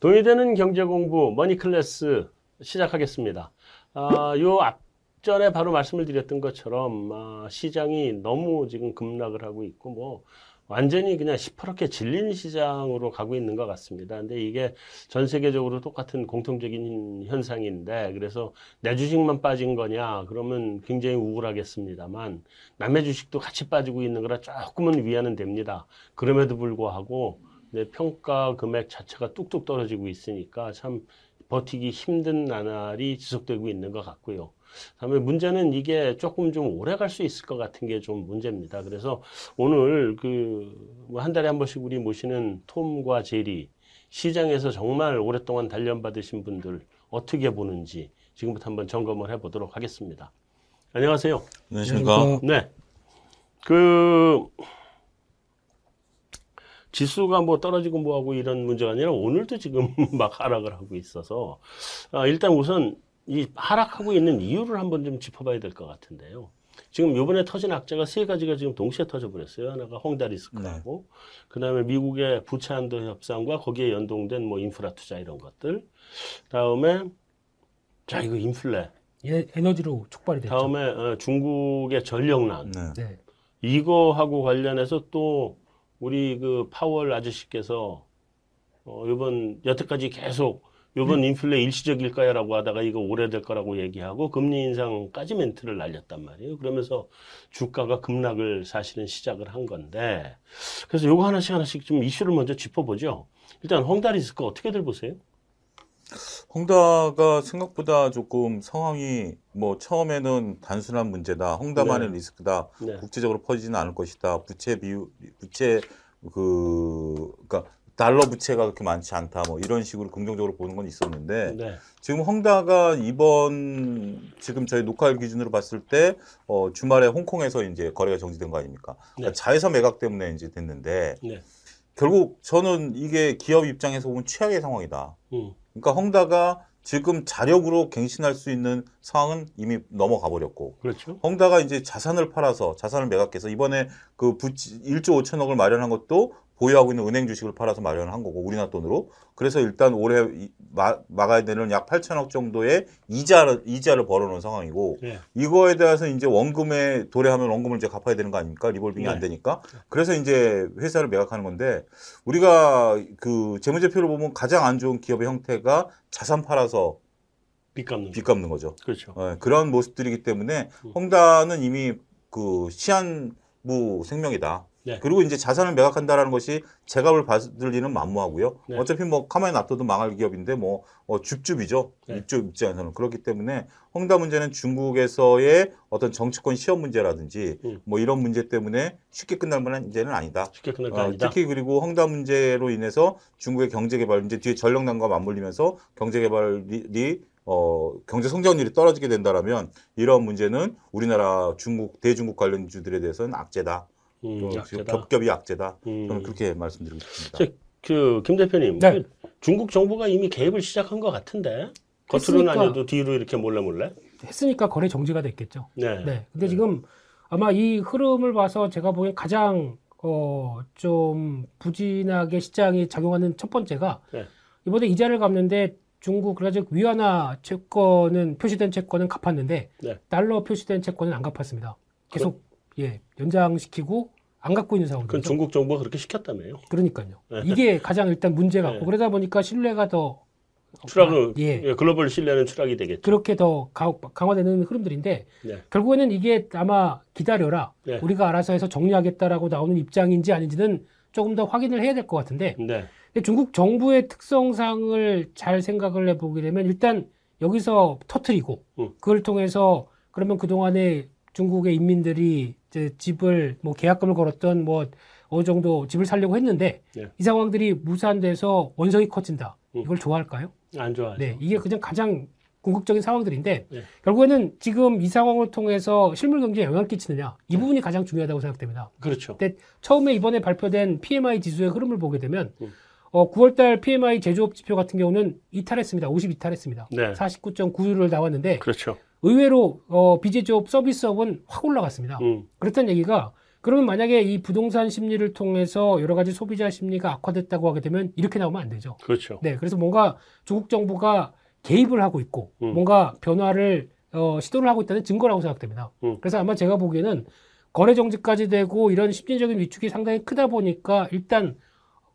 동의되는 경제 공부 머니 클래스 시작하겠습니다. 아, 요 앞전에 바로 말씀을 드렸던 것처럼 아, 시장이 너무 지금 급락을 하고 있고 뭐 완전히 그냥 시퍼렇게 질린 시장으로 가고 있는 것 같습니다. 근데 이게 전 세계적으로 똑같은 공통적인 현상인데 그래서 내 주식만 빠진 거냐 그러면 굉장히 우울하겠습니다만 남의 주식도 같이 빠지고 있는 거라 조금은 위안은 됩니다. 그럼에도 불구하고 내 평가 금액 자체가 뚝뚝 떨어지고 있으니까 참 버티기 힘든 나날이 지속되고 있는 것 같고요. 다음에 문제는 이게 조금 좀 오래 갈 수 있을 것 같은 게 좀 문제입니다. 그래서 오늘 그뭐한 달에 한 번씩 우리 모시는 톰과 제리 시장에서 정말 오랫동안 단련받으신 분들 어떻게 보는지 지금부터 한번 점검을 해보도록 하겠습니다. 안녕하세요. 안녕하십니까. 네. 그 지수가 뭐 떨어지고 뭐하고 이런 문제가 아니라 오늘도 지금 막 하락을 하고 있어서 아, 일단 우선 이 하락하고 있는 이유를 한번 좀 짚어봐야 될 것 같은데요. 지금 요번에 터진 악재가 세 가지가 지금 동시에 터져버렸어요. 하나가 홍다 리스크하고, 네. 그 다음에 미국의 부채 한도 협상과 거기에 연동된 뭐 인프라 투자 이런 것들. 다음에, 자, 이거 인플레. 예, 에너지로 촉발이 됐죠. 다음에 어, 중국의 전력난. 네. 네. 이거하고 관련해서 또 우리 그 파월 아저씨께서 어, 이번 여태까지 계속 요번 인플레 일시적일까요라고 하다가 이거 오래될 거라고 얘기하고 금리 인상까지 멘트를 날렸단 말이에요. 그러면서 주가가 급락을 사실은 시작을 한 건데 그래서 요거 하나씩 하나씩 좀 이슈를 먼저 짚어보죠. 일단 홍다 리스크 어떻게들 보세요? 홍다가 생각보다 조금 상황이 뭐 처음에는 단순한 문제다. 홍다만의 네. 리스크다. 네. 국제적으로 퍼지지는 않을 것이다. 부채 비율, 부채 그, 그러니까 달러 부채가 그렇게 많지 않다. 뭐 이런 식으로 긍정적으로 보는 건 있었는데 네. 지금 헝다가 이번 지금 저희 녹화일 기준으로 봤을 때 어, 주말에 홍콩에서 이제 거래가 정지된 거 아닙니까? 그러니까 네. 자회사 매각 때문에 이제 됐는데 네. 결국 저는 이게 기업 입장에서 보면 최악의 상황이다. 음. 그러니까 헝다가 지금 자력으로 갱신할 수 있는 상황은 이미 넘어가 버렸고. 그렇죠. 헝다가 이제 자산을 팔아서 자산을 매각해서 이번에 그 부치 1조 5천억을 마련한 것도 보유하고 있는 은행 주식을 팔아서 마련을 한 거고 우리나라 돈으로 그래서 일단 올해 마, 막아야 되는 약 8천억 정도의 이자를 이자를 벌어놓은 상황이고 네. 이거에 대해서 이제 원금에 도래하면 원금을 이제 갚아야 되는 거 아닙니까 리볼빙이 네. 안 되니까 그래서 이제 회사를 매각하는 건데 우리가 그 재무제표를 보면 가장 안 좋은 기업의 형태가 자산 팔아서 빚 갚는, 빚 갚는 거죠. 그렇죠. 네, 그런 모습들이기 때문에 음. 헝다는 이미 그 시한부 생명이다. 네. 그리고 이제 자산을 매각한다라는 것이 제값을 받을 리는 만무하고요. 네. 어차피 뭐 가만히 놔둬도 망할 기업인데 뭐 어, 줍줍이죠. 네. 이쪽 입장에서는 그렇기 때문에 헝다 문제는 중국에서의 어떤 정치권 시험 문제라든지 음. 뭐 이런 문제 때문에 쉽게 끝날 만한 문제는 아니다. 쉽게 끝날 거 어, 아니다. 특히 그리고 헝다 문제로 인해서 중국의 경제 개발 문제 뒤에 전력난과 맞물리면서 경제 개발이 어, 경제 성장률이 떨어지게 된다라면 이런 문제는 우리나라 중국 대중국 관련주들에 대해서는 악재다. 음, 겹겹이 약재다. 음. 저는 그렇게 말씀드리고 싶습니다. 그김 대표님, 네. 그 중국 정부가 이미 개입을 시작한 것 같은데 겉으로는 아니어도 뒤로 이렇게 몰래 몰래 했으니까 거래 정지가 됐겠죠. 네. 네. 근데 네. 지금 아마 이 흐름을 봐서 제가 보기엔 가장 어, 좀 부진하게 시장이 작용하는 첫 번째가 네. 이번에 이자를 갚는데 중국 그래서 위안화 채권은 표시된 채권은 갚았는데 네. 달러 표시된 채권은 안 갚았습니다. 계속 예, 연장시키고 안 갖고 있는 상황이죠. 그 중국 정부가 그렇게 시켰다며요. 그러니까요. 네. 이게 가장 일단 문제가 네. 그러다 보니까 신뢰가 더 추락을 예. 예. 글로벌 신뢰는 추락이 되겠죠. 그렇게 더 강, 화되는 흐름들인데 네. 결국에는 이게 아마 기다려라 네. 우리가 알아서 해서 정리하겠다라고 나오는 입장인지 아닌지는 조금 더 확인을 해야 될 것 같은데 네. 중국 정부의 특성상을 잘 생각을 해보게 되면 일단 여기서 터트리고 음. 그걸 통해서 그러면 그동안에 중국의 인민들이 이제 집을 뭐 계약금을 걸었던 뭐 어느 정도 집을 살려고 했는데 네. 이 상황들이 무산돼서 원성이 커진다. 음. 이걸 좋아할까요? 안 좋아하죠. 네, 이게 그냥 가장 궁극적인 상황들인데 네. 결국에는 지금 이 상황을 통해서 실물 경제에 영향을 끼치느냐 이 네. 부분이 가장 중요하다고 생각됩니다. 그렇죠. 근데 처음에 이번에 발표된 PMI 지수의 흐름을 보게 되면 음. 어, 9월달 PMI 제조업 지표 같은 경우는 이탈했습니다. 50 이탈했습니다. 네. 49.9를 나왔는데 그렇죠. 의외로 어, 비제조업 서비스업은 확 올라갔습니다. 음. 그렇다는 얘기가 그러면 만약에 이 부동산 심리를 통해서 여러 가지 소비자 심리가 악화됐다고 하게 되면 이렇게 나오면 안 되죠. 그렇죠. 네, 그래서 뭔가 중국 정부가 개입을 하고 있고 음. 뭔가 변화를 어, 시도를 하고 있다는 증거라고 생각됩니다. 음. 그래서 아마 제가 보기에는 거래 정지까지 되고 이런 심리적인 위축이 상당히 크다 보니까 일단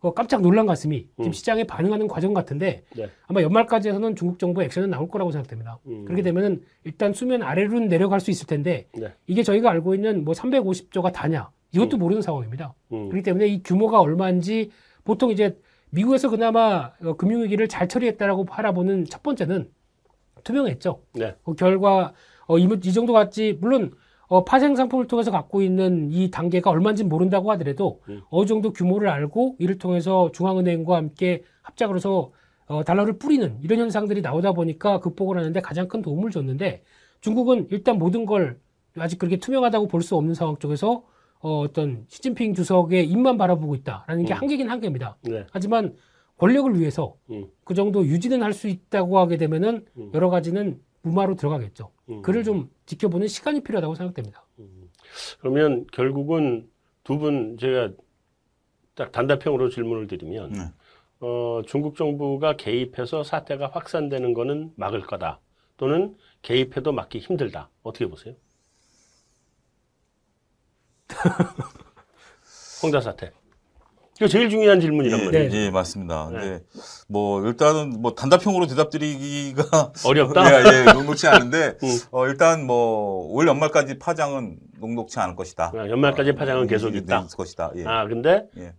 어, 깜짝 놀란 가슴이 지금 음. 시장에 반응하는 과정 같은데 네. 아마 연말까지 해서는 중국 정부 액션은 나올 거라고 생각됩니다. 음. 그렇게 되면은 일단 수면 아래로 내려갈 수 있을 텐데 네. 이게 저희가 알고 있는 뭐 350조가 다냐 이것도 음. 모르는 상황입니다. 음. 그렇기 때문에 이 규모가 얼마인지 보통 이제 미국에서 그나마 어, 금융위기를 잘 처리했다라고 바라보는 첫 번째는 투명했죠. 네. 그 결과 어, 이, 이 정도 같지 물론 어, 파생 상품을 통해서 갖고 있는 이 단계가 얼마인지 모른다고 하더라도 음. 어느 정도 규모를 알고 이를 통해서 중앙은행과 함께 합작을 해서 어, 달러를 뿌리는 이런 현상들이 나오다 보니까 극복을 하는데 가장 큰 도움을 줬는데 중국은 일단 모든 걸 아직 그렇게 투명하다고 볼 수 없는 상황 쪽에서 어, 어떤 시진핑 주석의 입만 바라보고 있다라는 게 음. 한계긴 한계입니다. 네. 하지만 권력을 위해서 음. 그 정도 유지는 할 수 있다고 하게 되면은 음. 여러 가지는 무마로 들어가겠죠. 음. 그를 좀 지켜보는 시간이 필요하다고 생각됩니다. 그러면 결국은 두 분 제가 딱 단답형으로 질문을 드리면 네. 어, 중국 정부가 개입해서 사태가 확산되는 거는 막을 거다. 또는 개입해도 막기 힘들다. 어떻게 보세요? 홍다 사태. 이거 제일 중요한 질문이란 예, 말이에요. 네. 예, 맞습니다. 네. 근데 뭐 일단은 뭐 단답형으로 대답드리기가 어렵다. 예, 예, 녹록치 않은데 음. 어, 일단 뭐 올 연말까지 파장은 녹록치 않을 것이다. 아, 연말까지 파장은 어, 계속 예, 있다. 있을 것이다. 예. 아, 근데 예.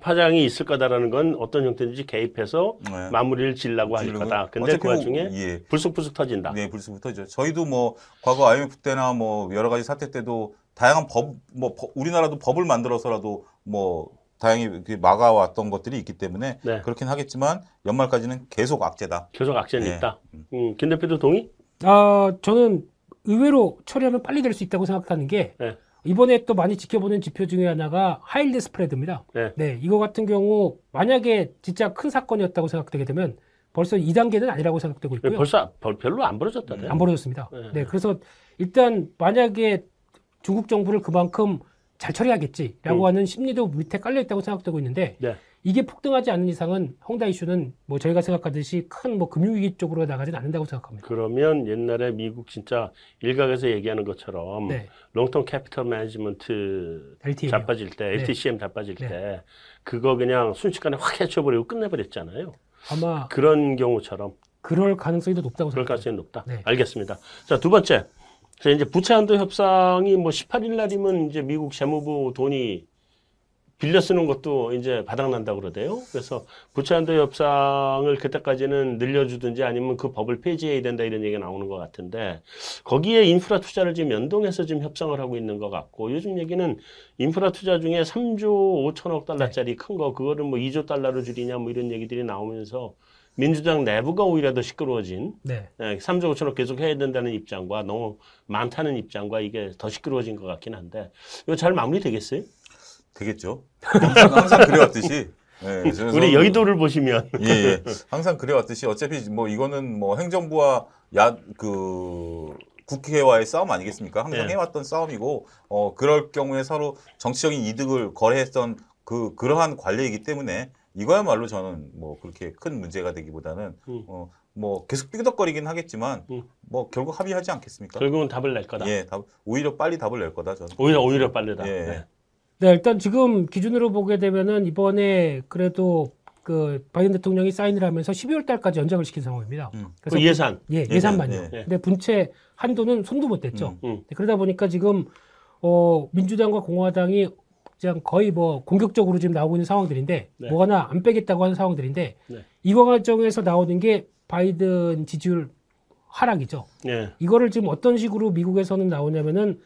파장이 있을 거다라는 건 어떤 형태인지 개입해서 네. 마무리를 지려고 할 거다. 근데 그 와중에 뭐, 예. 불쑥불쑥 터진다. 네, 불쑥부터죠. 저희도 뭐 과거 IMF 때나 뭐 여러 가지 사태 때도 다양한 법, 뭐 법- 우리나라도 법을 만들어서라도 뭐 다양히 이렇게 막아왔던 것들이 있기 때문에 네. 그렇긴 하겠지만 연말까지는 계속 악재다. 계속 악재는 예. 있다. 음, 김 대표도 동의? 아, 저는 의외로 처리하면 빨리 될 수 있다고 생각하는 게 네. 이번에 또 많이 지켜보는 지표 중에 하나가 하일드 스프레드입니다. 네. 이거 같은 경우 만약에 진짜 큰 사건이었다고 생각되게 되면 벌써 2단계는 아니라고 생각되고 있고요. 벌써 벌- 별로 안 벌어졌다네. 안 벌어졌습니다. 네. 네, 그래서 일단 만약에 중국 정부를 그만큼 잘 처리하겠지라고 음. 하는 심리도 밑에 깔려 있다고 생각되고 있는데 네. 이게 폭등하지 않는 이상은 홍다 이슈는 뭐 저희가 생각하듯이 큰 뭐 금융위기 쪽으로 나가진 않는다고 생각합니다. 그러면 옛날에 미국 진짜 일각에서 얘기하는 것처럼 네, 롱텀 캐피털 매니지먼트 LTM. 자빠질 때, 네. LTCM 자빠질 네. 때 그거 그냥 순식간에 확 해쳐버리고 끝내버렸잖아요. 아마 그런 경우처럼 그럴 가능성이 더 높다고 그럴 생각합니다. 가능성이 높다. 네. 알겠습니다. 자, 두 번째. 자, 이제 부채 한도 협상이 뭐 18일 날이면 이제 미국 재무부 돈이 빌려 쓰는 것도 이제 바닥난다고 그러대요. 그래서 부채 한도 협상을 그때까지는 늘려주든지 아니면 그 법을 폐지해야 된다 이런 얘기가 나오는 것 같은데 거기에 인프라 투자를 지금 연동해서 지금 협상을 하고 있는 것 같고 요즘 얘기는 인프라 투자 중에 3조 5천억 달러짜리 큰 거 그거를 뭐 2조 달러로 줄이냐 뭐 이런 얘기들이 나오면서 민주당 내부가 오히려 더 시끄러워진 네, 네, 3조 5천억 계속 해야 된다는 입장과 너무 많다는 입장과 이게 더 시끄러워진 것 같긴 한데 이거 잘 마무리 되겠어요? 되겠죠. 항상, 항상 그래왔듯이. 예, 그래서 우리 여의도를 보시면 예, 예. 항상 그래왔듯이 어차피 뭐 이거는 뭐 행정부와 야 그 국회와의 싸움 아니겠습니까? 항상 네. 해왔던 싸움이고 어 그럴 경우에 서로 정치적인 이득을 거래했던 그 그러한 관례이기 때문에 이거야말로 저는 뭐 그렇게 큰 문제가 되기보다는 음. 어 뭐 계속 삐덕거리긴 하겠지만 음. 뭐 결국 합의하지 않겠습니까? 결국은 답을 낼 거다. 예, 답, 오히려 빨리 답을 낼 거다 저는. 오히려 오히려 빠르다. 예. 네. 네, 일단 지금 기준으로 보게 되면은 이번에 그래도 그 바이든 대통령이 사인을 하면서 12월 달까지 연장을 시킨 상황입니다. 음. 그 예산. 예, 예산만요. 예, 예. 근데 분채 한도는 손도 못 댔죠. 음. 음. 네, 그러다 보니까 지금 어 민주당과 공화당이 그냥 거의 뭐 공격적으로 지금 나오고 있는 상황들인데 네. 뭐 하나 안 빼겠다고 하는 상황들인데 네. 이 과정에서 나오는 게 바이든 지지율 하락이죠. 예. 이거를 지금 어떤 식으로 미국에서는 나오냐면은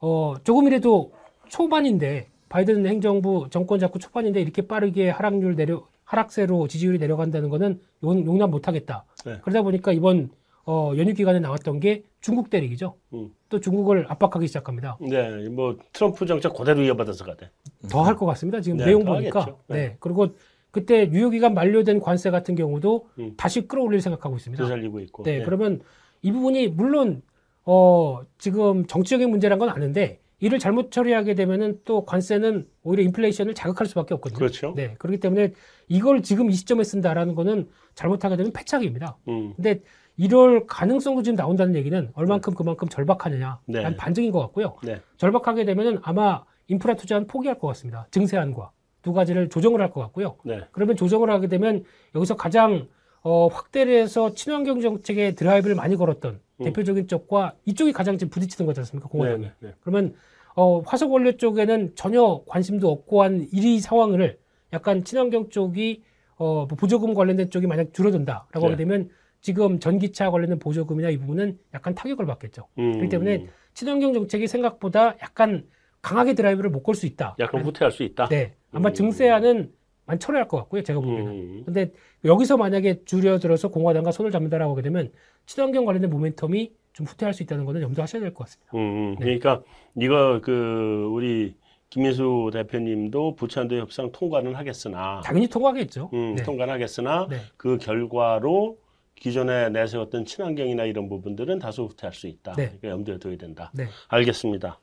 어 조금이라도 초반인데 바이든 행정부 정권 잡고 초반인데 이렇게 빠르게 하락률 내려 하락세로 지지율이 내려간다는 거는 용, 용납 못하겠다. 네. 그러다 보니까 이번 어, 연휴 기간에 나왔던 게 중국 대리기죠. 음. 또 중국을 압박하기 시작합니다. 네, 뭐 트럼프 정책 그대로 이어받아서 가대. 더 할 것 같습니다. 지금 네, 내용 더 보니까. 네. 네. 그리고 그때 유효 기간 만료된 관세 같은 경우도 음. 다시 끌어올릴 생각하고 있습니다. 되살리고 있고. 네, 예. 그러면 이 부분이 물론 어 지금 정치적인 문제란 건 아는데 이를 잘못 처리하게 되면은 또 관세는 오히려 인플레이션을 자극할 수밖에 없거든요. 그렇죠. 네. 그렇기 때문에 이걸 지금 이 시점에 쓴다라는 거는 잘못하게 되면 패착입니다. 음. 근데 이럴 가능성도 지금 나온다는 얘기는 얼만큼 그만큼 절박하느냐 네. 반증인 것 같고요. 네. 절박하게 되면은 아마 인프라 투자는 포기할 것 같습니다. 증세안과 두 가지를 조정을 할 것 같고요. 네. 그러면 조정을 하게 되면 여기서 가장 어, 확대를 해서 친환경 정책에 드라이브를 많이 걸었던 음. 대표적인 쪽과 이쪽이 가장 지금 부딪히는 거지 않습니까? 공화당이. 네, 네, 네. 그러면 어, 화석 원료 쪽에는 전혀 관심도 없고 한 1위 상황을 약간 친환경 쪽이 어, 뭐 보조금 관련된 쪽이 만약 줄어든다라고 네. 하게 되면 지금 전기차 관련된 보조금이나 이 부분은 약간 타격을 받겠죠. 음. 그렇기 때문에 친환경 정책이 생각보다 약간 강하게 드라이브를 못 걸 수 있다. 약간 후퇴할 수 있다. 네. 아마 음. 증세안은 많이 철회할 것 같고요. 제가 보기에는. 음. 근데 여기서 만약에 줄여들어서 공화당과 손을 잡는다라고 하게 되면 친환경 관련된 모멘텀이 좀 후퇴할 수 있다는 거는 염두하셔야 될 것 같습니다. 음, 음, 네. 그러니까 이거 그 우리 김민수 대표님도 부천도 협상 통과는 하겠으나 당연히 통과하겠죠. 음, 네. 통과는 하겠으나 네. 그 결과로 기존에 내세웠던 친환경이나 이런 부분들은 다소 후퇴할 수 있다. 네. 그러니까 염두에 둬야 된다. 네. 알겠습니다.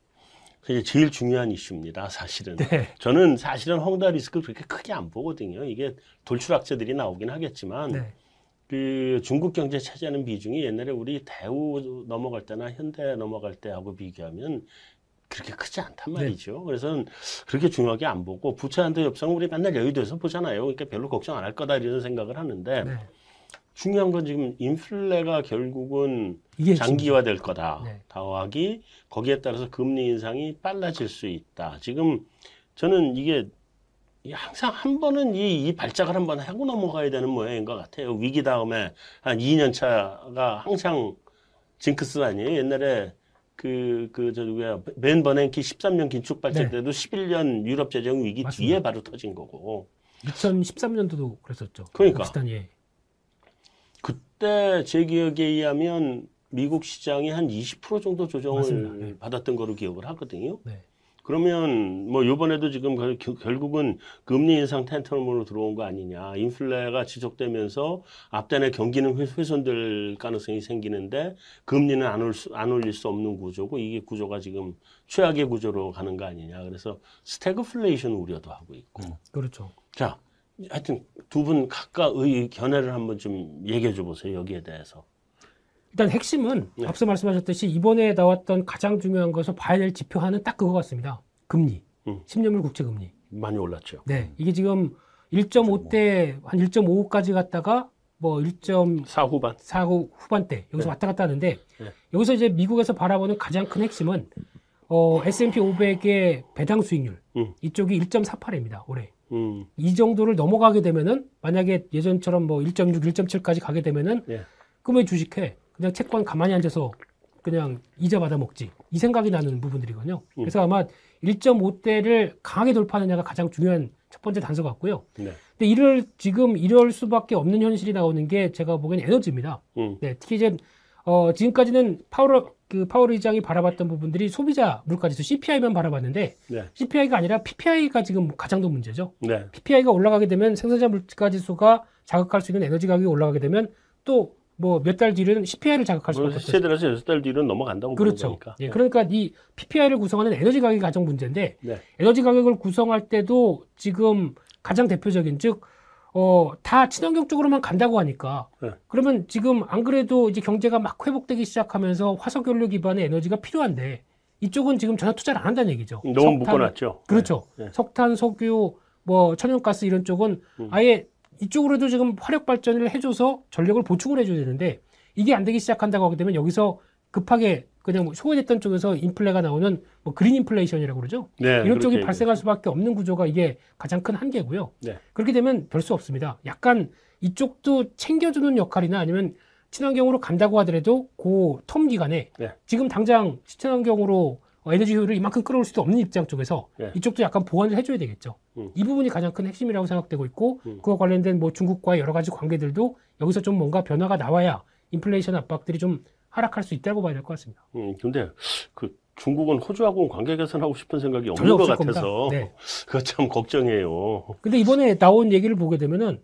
그게 제일 중요한 이슈입니다, 사실은. 네. 저는 사실은 헝다 리스크를 그렇게 크게 안 보거든요. 이게 돌출학자들이 나오긴 하겠지만, 네. 그 중국 경제 차지하는 비중이 옛날에 우리 대우 넘어갈 때나 현대 넘어갈 때하고 비교하면 그렇게 크지 않단 네. 말이죠. 네. 그래서 그렇게 중요하게 안 보고 부채 한도 협상은 우리 맨날 여의도에서 보잖아요. 그러니까 별로 걱정 안 할 거다 이런 생각을 하는데 네. 중요한 건 지금 인플레가 결국은 장기화될 거다. 네. 더하기 거기에 따라서 금리 인상이 빨라질 수 있다. 지금 저는 이게 항상 한 번은 이, 이 발작을 한 번 하고 넘어가야 되는 모양인 것 같아요. 위기 다음에 한 2년 차가 항상 징크스 아니에요. 옛날에 그, 그, 저, 누구야, 벤 버냉키 13년 긴축 발작 네. 때도 11년 유럽 재정 위기 맞습니다. 뒤에 바로 터진 거고. 2013년도도 그랬었죠. 그러니까. 비슷한, 예. 그때 제 기억에 의하면 미국 시장이 한 20% 정도 조정을 네. 받았던 거로 기억을 하거든요. 네. 그러면 뭐 요번에도 지금 결국은 금리 인상 tantrum으로 들어온 거 아니냐. 인플레가 지속되면서 앞단의 경기는 훼손될 가능성이 생기는데 금리는 안, 올 수, 안 올릴 수 없는 구조고 이게 구조가 지금 최악의 구조로 가는 거 아니냐. 그래서 스태그플레이션 우려도 하고 있고. 음, 그렇죠. 자, 하여튼 두 분 각각의 견해를 한번 좀 얘기해 줘 보세요. 여기에 대해서. 일단 핵심은 네. 앞서 말씀하셨듯이 이번에 나왔던 가장 중요한 것을 봐야 될 지표하는 딱 그거 같습니다. 금리. 음. 10년물 국채 금리. 많이 올랐죠. 네. 이게 지금 1.5대 한 1.5까지 갔다가 뭐 1.4 후반 4 후반대 여기서 네. 왔다 갔다 하는데 네. 여기서 이제 미국에서 바라보는 가장 큰 핵심은 어, S&P 500의 배당 수익률 음. 이쪽이 1.48입니다 올해 음. 이 정도를 넘어가게 되면은 만약에 예전처럼 뭐 1.6, 1.7까지 가게 되면은 예. 그러면 주식해 그냥 채권 가만히 앉아서 그냥 이자 받아 먹지 이 생각이 나는 부분들이거든요. 음. 그래서 아마 1.5대를 강하게 돌파하느냐가 가장 중요한 첫 번째 단서 같고요. 네. 근데 이럴 지금 이럴 수밖에 없는 현실이 나오는 게 제가 보기엔 에너지입니다. 음. 네, 특히 이제 어, 지금까지는 파월 그 파월 의장이 바라봤던 부분들이 소비자 물가지수 CPI만 바라봤는데 네. CPI가 아니라 PPI가 지금 가장 더 문제죠. 네. PPI가 올라가게 되면 생산자 물가지수가 자극할 수 있는 에너지 가격이 올라가게 되면 또 뭐 몇 달 뒤는 CPI를 자극할 수밖에 없죠. 세대라서 여섯 달 뒤는 넘어간다고 그렇죠. 예, 그러니까 이 PPI를 구성하는 에너지 가격이 가장 문제인데 네. 에너지 가격을 구성할 때도 지금 가장 대표적인 즉 어, 다 친환경 쪽으로만 간다고 하니까 네. 그러면 지금 안 그래도 이제 경제가 막 회복되기 시작하면서 화석연료 기반의 에너지가 필요한데 이쪽은 지금 전혀 투자를 안 한다는 얘기죠. 너무 묶어놨죠. 그렇죠. 네. 네. 석탄, 석유, 뭐 천연가스 이런 쪽은 음. 아예 이쪽으로도 지금 화력 발전을 해줘서 전력을 보충을 해줘야 되는데 이게 안 되기 시작한다고 하게 되면 여기서 급하게 그냥 뭐 소외됐던 쪽에서 인플레가 나오는 뭐 그린 인플레이션이라고 그러죠. 네, 이런 쪽이 발생할 수밖에 없는 구조가 이게 가장 큰 한계고요. 네. 그렇게 되면 별 수 없습니다. 약간 이쪽도 챙겨주는 역할이나 아니면 친환경으로 간다고 하더라도 그 텀 기간에 네. 지금 당장 친환경으로 에너지 효율을 이만큼 끌어올 수도 없는 입장 쪽에서 네. 이쪽도 약간 보완을 해줘야 되겠죠. 음. 이 부분이 가장 큰 핵심이라고 생각되고 있고 음. 그와 관련된 뭐 중국과의 여러 가지 관계들도 여기서 좀 뭔가 변화가 나와야 인플레이션 압박들이 좀 하락할 수 있다고 봐야 될 것 같습니다. 음, 근데 그 중국은 호주하고 관계 개선하고 싶은 생각이 없는 것 같아서 네. 그거 참 걱정이에요. 근데 이번에 나온 얘기를 보게 되면은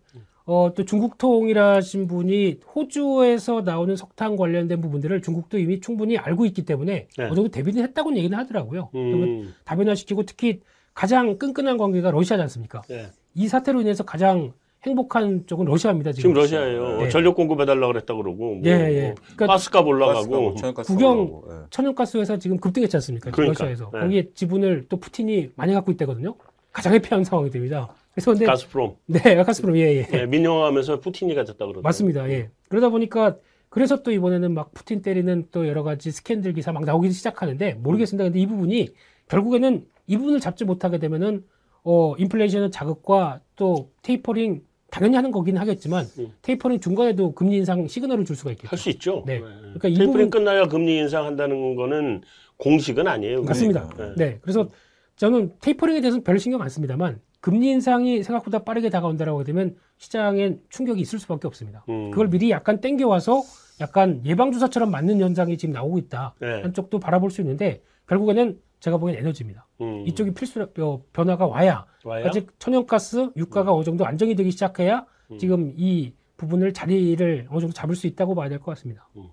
어, 또 중국 통이라신 분이 호주에서 나오는 석탄 관련된 부분들을 중국도 이미 충분히 알고 있기 때문에 네. 어느 정도 대비는 했다고는 얘기는 하더라고요. 음. 다변화시키고 특히 가장 끈끈한 관계가 러시아지 않습니까? 네. 이 사태로 인해서 가장 행복한 쪽은 러시아입니다. 지금, 지금 러시아예요. 네. 전력 공급해달라 그랬다 그러고. 뭐, 예, 예. 뭐 그러니까 가스값 올라가고. 천연가스 국영 예. 천연가스 회사 지금 급등했지 않습니까? 그러니까, 러시아에서 네. 거기에 지분을 또 푸틴이 많이 갖고 있다거든요. 가장 해피한 상황이 됩니다. 그래서 근데 가스프롬. 네, 가스프롬 예, 예. 네, 민영화하면서 푸틴이 가졌다 그러죠. 맞습니다. 예. 그러다 보니까 그래서 또 이번에는 막 푸틴 때리는 또 여러 가지 스캔들 기사 막 나오기 시작하는데 모르겠습니다. 근데 이 부분이 결국에는 이 부분을 잡지 못하게 되면은 어 인플레이션의 자극과 또 테이퍼링 당연히 하는 거긴 하겠지만 음. 테이퍼링 중간에도 금리 인상 시그널을 줄 수가 있겠죠. 할 수 있죠. 네. 네. 그러니까 테이퍼링 부분... 끝나야 금리 인상한다는 거는 공식은 아니에요. 맞습니다. 네. 네. 그래서 저는 tapering에 대해서는 별 신경 안 씁니다만 금리 인상이 생각보다 빠르게 다가온다라고 되면 시장엔 충격이 있을 수밖에 없습니다. 음. 그걸 미리 약간 땡겨와서 약간 예방주사처럼 맞는 현상이 지금 나오고 있다. 네. 한쪽도 바라볼 수 있는데 결국에는 제가 보기엔 에너지입니다. 음. 이쪽이 필수 어, 변화가 와야, 와야? 아직 천연가스 유가가 음. 어느 정도 안정이 되기 시작해야 음. 지금 이 부분을 자리를 어느 정도 잡을 수 있다고 봐야 될 것 같습니다. 음.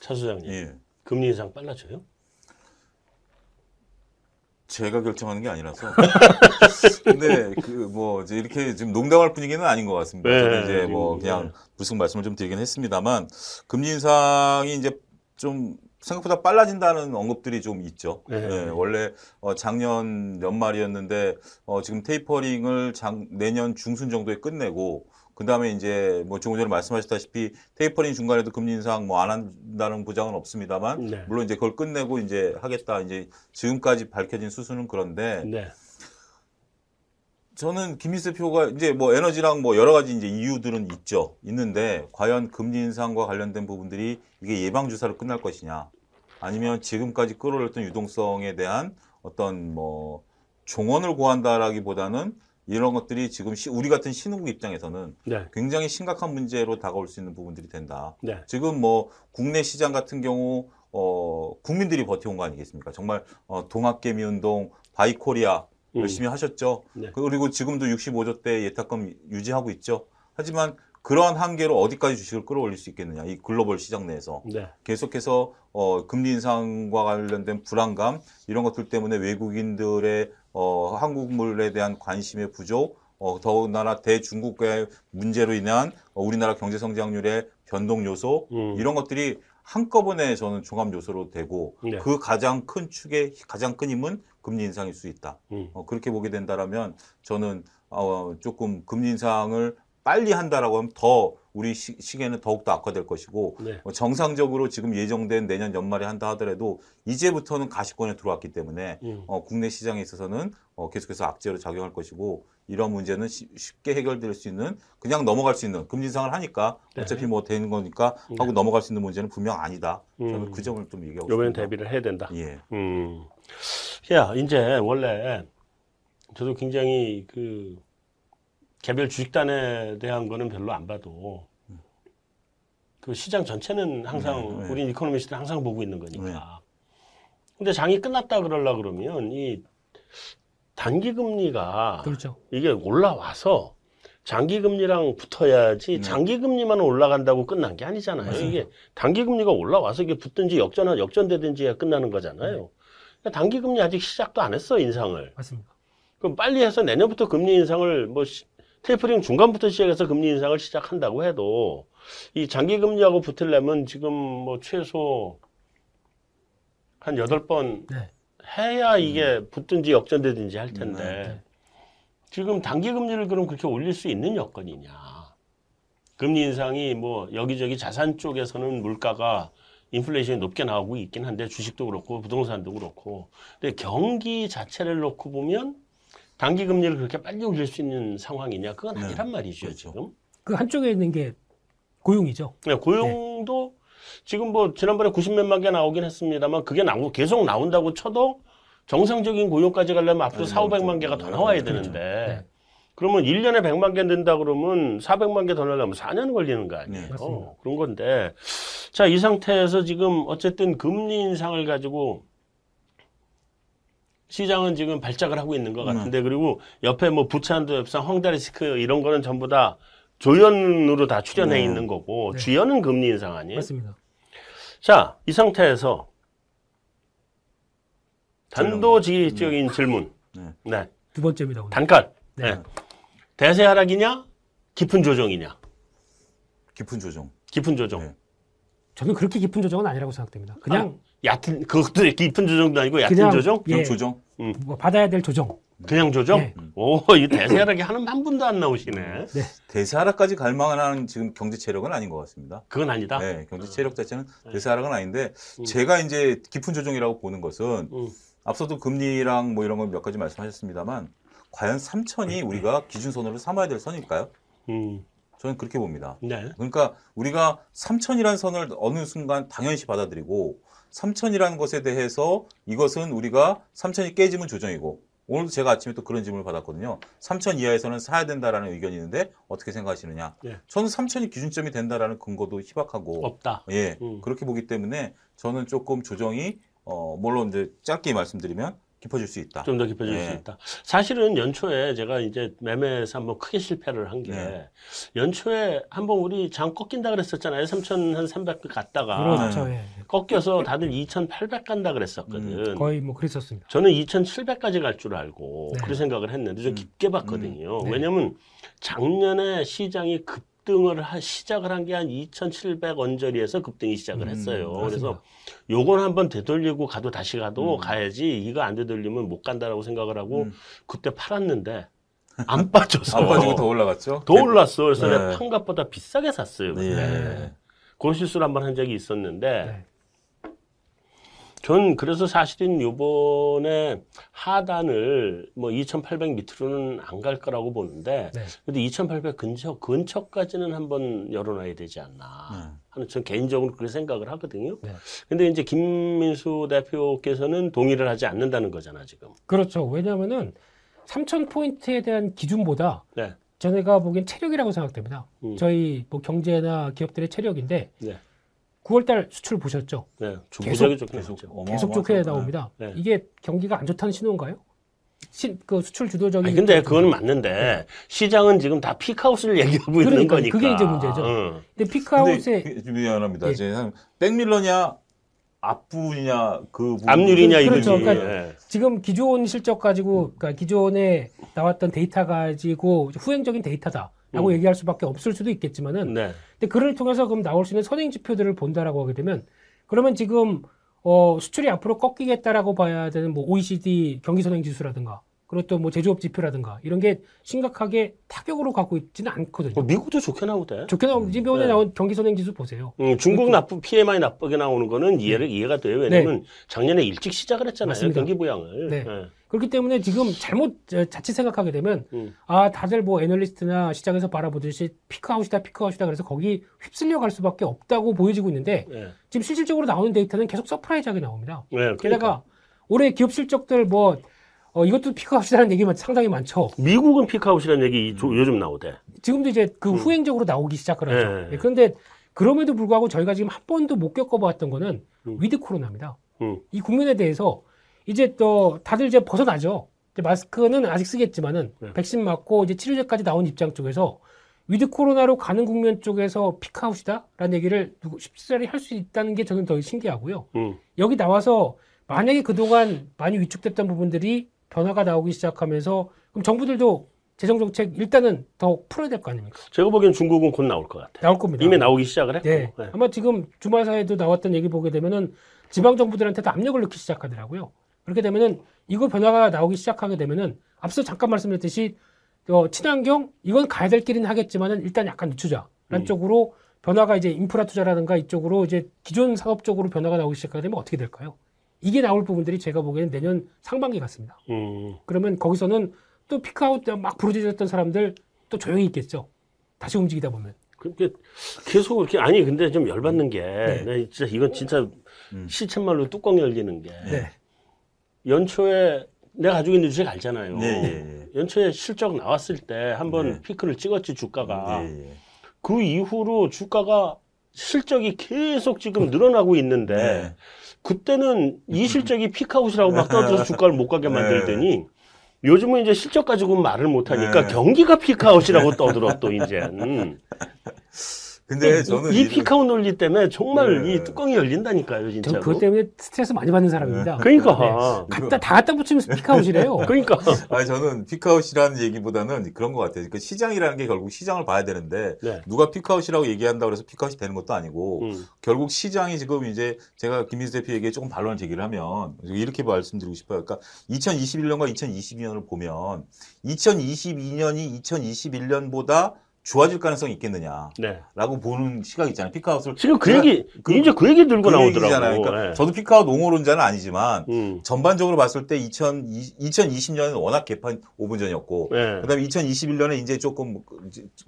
차 소장님, 예. 금리 인상 빨라져요? 제가 결정하는 게 아니라서. 근데 그 뭐 이렇게 지금 농담할 분위기는 아닌 것 같습니다. 네, 저는 이제 뭐 그냥 네. 무슨 말씀을 좀 드리긴 했습니다만 금리 인상이 이제 좀 생각보다 빨라진다는 언급들이 좀 있죠. 네. 네, 원래 어, 작년 연말이었는데 어, 지금 테이퍼링을 장, 내년 중순 정도에 끝내고 그 다음에 이제 뭐 조금 전에 말씀하셨다시피 테이퍼링 중간에도 금리 인상 뭐 안 한다는 보장은 없습니다만 네. 물론 이제 그걸 끝내고 이제 하겠다 이제 지금까지 밝혀진 수순은 그런데 네. 저는 김민수 표가 이제 뭐 에너지랑 뭐 여러 가지 이제 이유들은 있죠 있는데 과연 금리 인상과 관련된 부분들이 이게 예방 주사로 끝날 것이냐 아니면 지금까지 끌어올렸던 유동성에 대한 어떤 뭐 종언을 고한다라기보다는 이런 것들이 지금 시, 우리 같은 신흥국 입장에서는 네. 굉장히 심각한 문제로 다가올 수 있는 부분들이 된다. 네. 지금 뭐 국내 시장 같은 경우 어, 국민들이 버텨온 거 아니겠습니까? 정말 어, 동학개미 운동, Buy Korea 음. 열심히 하셨죠. 네. 그리고 지금도 65조 대 예탁금 유지하고 있죠. 하지만 그러한 한계로 어디까지 주식을 끌어올릴 수 있겠느냐 이 글로벌 시장 내에서 네. 계속해서 어, 금리 인상과 관련된 불안감 이런 것들 때문에 외국인들의 어, 한국물에 대한 관심의 부족 어, 더군다나 대중국과의 문제로 인한 어, 우리나라 경제 성장률의 변동 요소 음. 이런 것들이 한꺼번에 저는 종합 요소로 되고 네. 그 가장 큰 축의 가장 큰 힘은 금리 인상일 수 있다. 음. 어, 그렇게 보게 된다라면 저는 어, 조금 금리 인상을 빨리 한다라고 하면 더 우리 시, 기에는 더욱더 악화될 것이고 네. 어, 정상적으로 지금 예정된 내년 연말에 한다 하더라도 이제부터는 가시권에 들어왔기 때문에 음. 어, 국내 시장에 있어서는 어, 계속해서 악재로 작용할 것이고 이런 문제는 시, 쉽게 해결될 수 있는 그냥 넘어갈 수 있는 금리 인상을 하니까 네. 어차피 뭐 되는 거니까 네. 하고 넘어갈 수 있는 문제는 분명 아니다. 저는 음. 그 점을 좀 얘기하고 싶습니다. 대비를 해야 된다. 예. 음. 야 이제 원래 저도 굉장히 그 개별 주식단에 대한 거는 별로 안 봐도 그 시장 전체는 항상 네, 네. 우리 이코노미스트는 항상 보고 있는 거니까. 네. 근데 장이 끝났다 그러려 그러면 이 단기 금리가 그렇죠. 이게 올라와서 장기 금리랑 붙어야지 네. 장기 금리만 올라간다고 끝난 게 아니잖아요. 맞습니다. 이게 단기 금리가 올라와서 이게 붙든지 역전 역전되든지가 끝나는 거잖아요. 네. 단기 금리 아직 시작도 안 했어 인상을. 맞습니다. 그럼 빨리 해서 내년부터 금리 인상을 뭐 테이퍼링 중간부터 시작해서 금리 인상을 시작한다고 해도 이 장기 금리하고 붙으려면 지금 뭐 최소 한 여덟 번 네. 해야 이게 붙든지 역전되든지 할 텐데 네. 지금 단기 금리를 그럼 그렇게 올릴 수 있는 여건이냐? 금리 인상이 뭐 여기저기 자산 쪽에서는 물가가 인플레이션이 높게 나오고 있긴 한데 주식도 그렇고 부동산도 그렇고 근데 경기 자체를 놓고 보면 단기 금리를 그렇게 빨리 올릴 수 있는 상황이냐? 그건 네. 아니란 말이죠, 그렇죠. 지금. 그 한쪽에 있는 게 고용이죠. 네, 고용도 네. 지금 뭐 지난번에 90몇만 개 나오긴 했습니다만 그게 나오고 계속 나온다고 쳐도 정상적인 고용까지 가려면 앞으로 네, 4, 500만 개가 더 나와야 그렇죠. 되는데 네. 그러면 1년에 100만 개 든다 그러면 400만 개 더 나려면 4년 걸리는 거 아니에요. 네, 그런 건데 자, 이 상태에서 지금 어쨌든 금리 인상을 가지고 시장은 지금 발작을 하고 있는 것 같은데 음. 그리고 옆에 뭐 부산도 협상, 황다리스크 이런 거는 전부 다 조연으로 다 출연해 네. 있는 거고 네. 주연은 금리 인상 아니에요? 맞습니다. 자, 이 상태에서 단도직입적인 질문. 네. 네. 두 번째입니다. 오늘. 단칼. 네. 네. 대세 하락이냐? 깊은 조정이냐? 깊은 조정. 깊은 조정. 네. 저는 그렇게 깊은 조정은 아니라고 생각됩니다. 그냥 얕은 그것도 깊은 조정도 아니고 얕은 그냥- 조정? 그냥 예. 조정. 뭐 받아야 될 조정. 그냥 조정? 네. 오, 이 대세 하락이 하는 한 분도 안 나오시네. 네. 대세하락까지 갈 만한 지금 경제 체력은 아닌 것 같습니다. 그건 아니다. 네, 경제 체력 자체는 네. 대세하락은 아닌데 음. 제가 이제 깊은 조정이라고 보는 것은 음. 앞서도 금리랑 뭐 이런 걸몇 가지 말씀하셨습니다만 과연 3천이 우리가 기준선으로 삼아야 될 선일까요? 음. 저는 그렇게 봅니다. 네. 그러니까 우리가 3천이라는 선을 어느 순간 당연시 받아들이고 3천이라는 것에 대해서 이것은 우리가 3천이 깨지면 조정이고 오늘도 제가 아침에 또 그런 질문을 받았거든요. 3천 이하에서는 사야 된다라는 의견이 있는데 어떻게 생각하시느냐? 네. 저는 3천이 기준점이 된다라는 근거도 희박하고 없다. 예 음. 그렇게 보기 때문에 저는 조금 조정이 어 물론 이제 짧게 말씀드리면 깊어질 수 있다. 좀 더 깊어질 네. 수 있다. 사실은 연초에 제가 이제 매매에서 한번 크게 실패를 한게 네. 연초에 한번 우리 장 꺾인다 그랬었잖아요. 3,300 갔다가 그렇죠. 예. 꺾여서 다들 2,800 간다 그랬었거든. 거의 뭐 그랬었습니다. 저는 2,700까지 갈 줄 알고 네. 그런 생각을 했는데 좀 음. 깊게 봤거든요. 음. 네. 왜냐면 작년에 시장이 급 등을 하, 시작을 한 게 한 2,700 언저리에서 급등이 시작을 음, 했어요. 맞습니다. 그래서 요건 한번 되돌리고 가도 다시 가도 음. 가야지 이거 안 되돌리면 못 간다라고 생각을 하고 음. 그때 팔았는데 안 빠져서 안 빠지고 더 올라갔죠? 더 올랐어. 그래서 네. 내가 판값보다 비싸게 샀어요. 네. 그때. 그런 실수를 한번 한 적이 있었는데 네. 전 그래서 사실은 요번에 하단을 뭐 2,800 밑으로는 안 갈 거라고 보는데 네. 근데 2,800 근처 근처까지는 한번 열어놔야 되지 않나 네. 하는 전 개인적으로 그렇게 생각을 하거든요. 네. 근데 이제 김민수 대표께서는 동의를 하지 않는다는 거잖아 지금. 그렇죠. 왜냐하면은 3천 포인트에 대한 기준보다 네. 저희가 보기엔 체력이라고 생각됩니다. 음. 저희 뭐 경제나 기업들의 체력인데 네. 9월달 수출 보셨죠? 네. 계속- 좋긴 계속. 계속 좋게 나옵니다. 네. 이게 경기가 안 좋다는 신호인가요? 신, 그 수출 주도적인. 아니, 근데 그거는 맞는데 시장은 지금 다 피크아웃을 얘기하고 있는 네. 그러니까요. 거니까. 그게 이제 문제죠. 응. 근데 peak out에 그- 미안합니다. 예. 이제 한 백밀러냐 앞부냐 그 부분- 앞유리냐 그렇죠. 이거지. 그러니까 예. 지금 기존 실적 가지고 그러니까 기존에 나왔던 데이터 가지고 후행적인 데이터다 라고 음. 얘기할 수밖에 없을 수도 있겠지만은 네. 근데 그를 통해서 그럼 나올 수 있는 선행 지표들을 본다라고 하게 되면 그러면 지금 어 수출이 앞으로 꺾이겠다라고 봐야 되는 뭐 OECD 경기 선행 지수라든가 그리고 또 뭐 제조업 지표라든가 이런 게 심각하게 타격으로 가고 있지는 않거든요. 뭐 미국도 좋게 나오대. 좋게 나온 이번에 네. 나온 경기 선행 지수 보세요. 음, 중국 나쁘 PMI 나쁘게 나오는 거는 이해를 이해가 돼요. 왜냐면 작년에 일찍 시작을 했잖아요. 네. 맞습니다. 경기 부양을. 네. 예. 그렇기 때문에 지금 잘못 어, 자칫 생각하게 되면 음. 아 다들 뭐 애널리스트나 시장에서 바라보듯이 피크아웃이다 피크아웃이다 그래서 거기 휩쓸려 갈 수밖에 없다고 보여지고 있는데 예. 지금 실질적으로 나오는 데이터는 계속 surprise하게 나옵니다. 네, 그러니까. 게다가 올해 기업 실적들 뭐 어, 이것도 peak out이라는 얘기가 상당히 많죠. 미국은 peak out이라는 얘기 조- 요즘 나오대. 지금도 이제 그 음. 후행적으로 나오기 시작을 하죠. 네. 예, 그런데 그럼에도 불구하고 저희가 지금 한 번도 못 겪어봤던 거는 음. with 코로나입니다. 음. 이 국면에 대해서 이제 또 다들 이제 벗어나죠. 이제 마스크는 아직 쓰겠지만은 네. 백신 맞고 이제 치료제까지 나온 입장 쪽에서 with 코로나로 가는 국면 쪽에서 peak out이다라는 얘기를 누구 쉽사리 할 수 있다는 게 저는 더 신기하고요. 음. 여기 나와서 만약에 그동안 많이 위축됐던 부분들이 변화가 나오기 시작하면서 그럼 정부들도 재정 정책 일단은 더 풀어야 될 거 아닙니까? 제가 보기엔 중국은 곧 나올 것 같아. 나올 겁니다. 이미 나오기 시작을 했고. 네. 네. 아마 지금 주말 사이에도 나왔던 얘기 보게 되면은 지방 정부들한테도 압력을 넣기 시작하더라고요. 그렇게 되면은 이거 변화가 나오기 시작하게 되면은 앞서 잠깐 말씀드렸듯이 어, 친환경 이건 가야 될 길은 하겠지만은 일단 약간 늦추자라는 음. 쪽으로 변화가 이제 인프라 투자라든가 이쪽으로 이제 기존 산업 쪽으로 변화가 나오기 시작하게 되면 어떻게 될까요? 이게 나올 부분들이 제가 보기에는 내년 상반기 같습니다. 음. 그러면 거기서는 또 peak out 막 부르짖었던 사람들 또 조용히 있겠죠. 다시 움직이다 보면. 그렇게 계속 이렇게 아니 근데 좀 열받는 게 네. 나 진짜 이건 진짜 음. 시쳇말로 뚜껑 열리는 게 네. 연초에 내가 가지고 있는 주식 알잖아요. 네, 예, 예. 연초에 실적 나왔을 때 한번 네. 피크를 찍었지 주가가. 예, 예. 그 이후로 주가가 실적이 계속 지금 늘어나고 있는데 네. 그때는 이 실적이 peak out이라고 막 떠들어서 주가를 못 가게 네. 만들더니 요즘은 이제 실적 가지고 말을 못 하니까 네. 경기가 peak out이라고 떠들어 또 이제. 음. 근데 저는 이, 이 peak out 논리 때문에 정말 네. 이 뚜껑이 열린다니까요, 진짜. 저 그것 때문에 스트레스 많이 받는 사람입니다. 네. 그러니까 네. 갖다 다 갖다 붙이면 peak out이래요. 그러니까. 아니 저는 peak out이라는 얘기보다는 그런 것 같아요. 그 시장이라는 게 결국 시장을 봐야 되는데 네. 누가 peak out이라고 얘기한다고 해서 peak out이 되는 것도 아니고 음. 결국 시장이 지금 이제 제가 김민수 대표에게 조금 반론을 제기를 하면 이렇게 말씀드리고 싶어요. 그러니까 2021년과 2022년을 보면 2022년이 2021년보다 좋아질 가능성이 있겠느냐라고 네. 보는 시각이 있잖아요. 피카웃을 지금 그 얘기 그, 이제 그 얘기 들고 그 나오더라고요. 그러니까 네. 저도 피카웃 옹호론자는 아니지만 음. 전반적으로 봤을 때 2020, 2020년은 워낙 개판 5분 전이었고 네. 그다음에 2021년에 이제 조금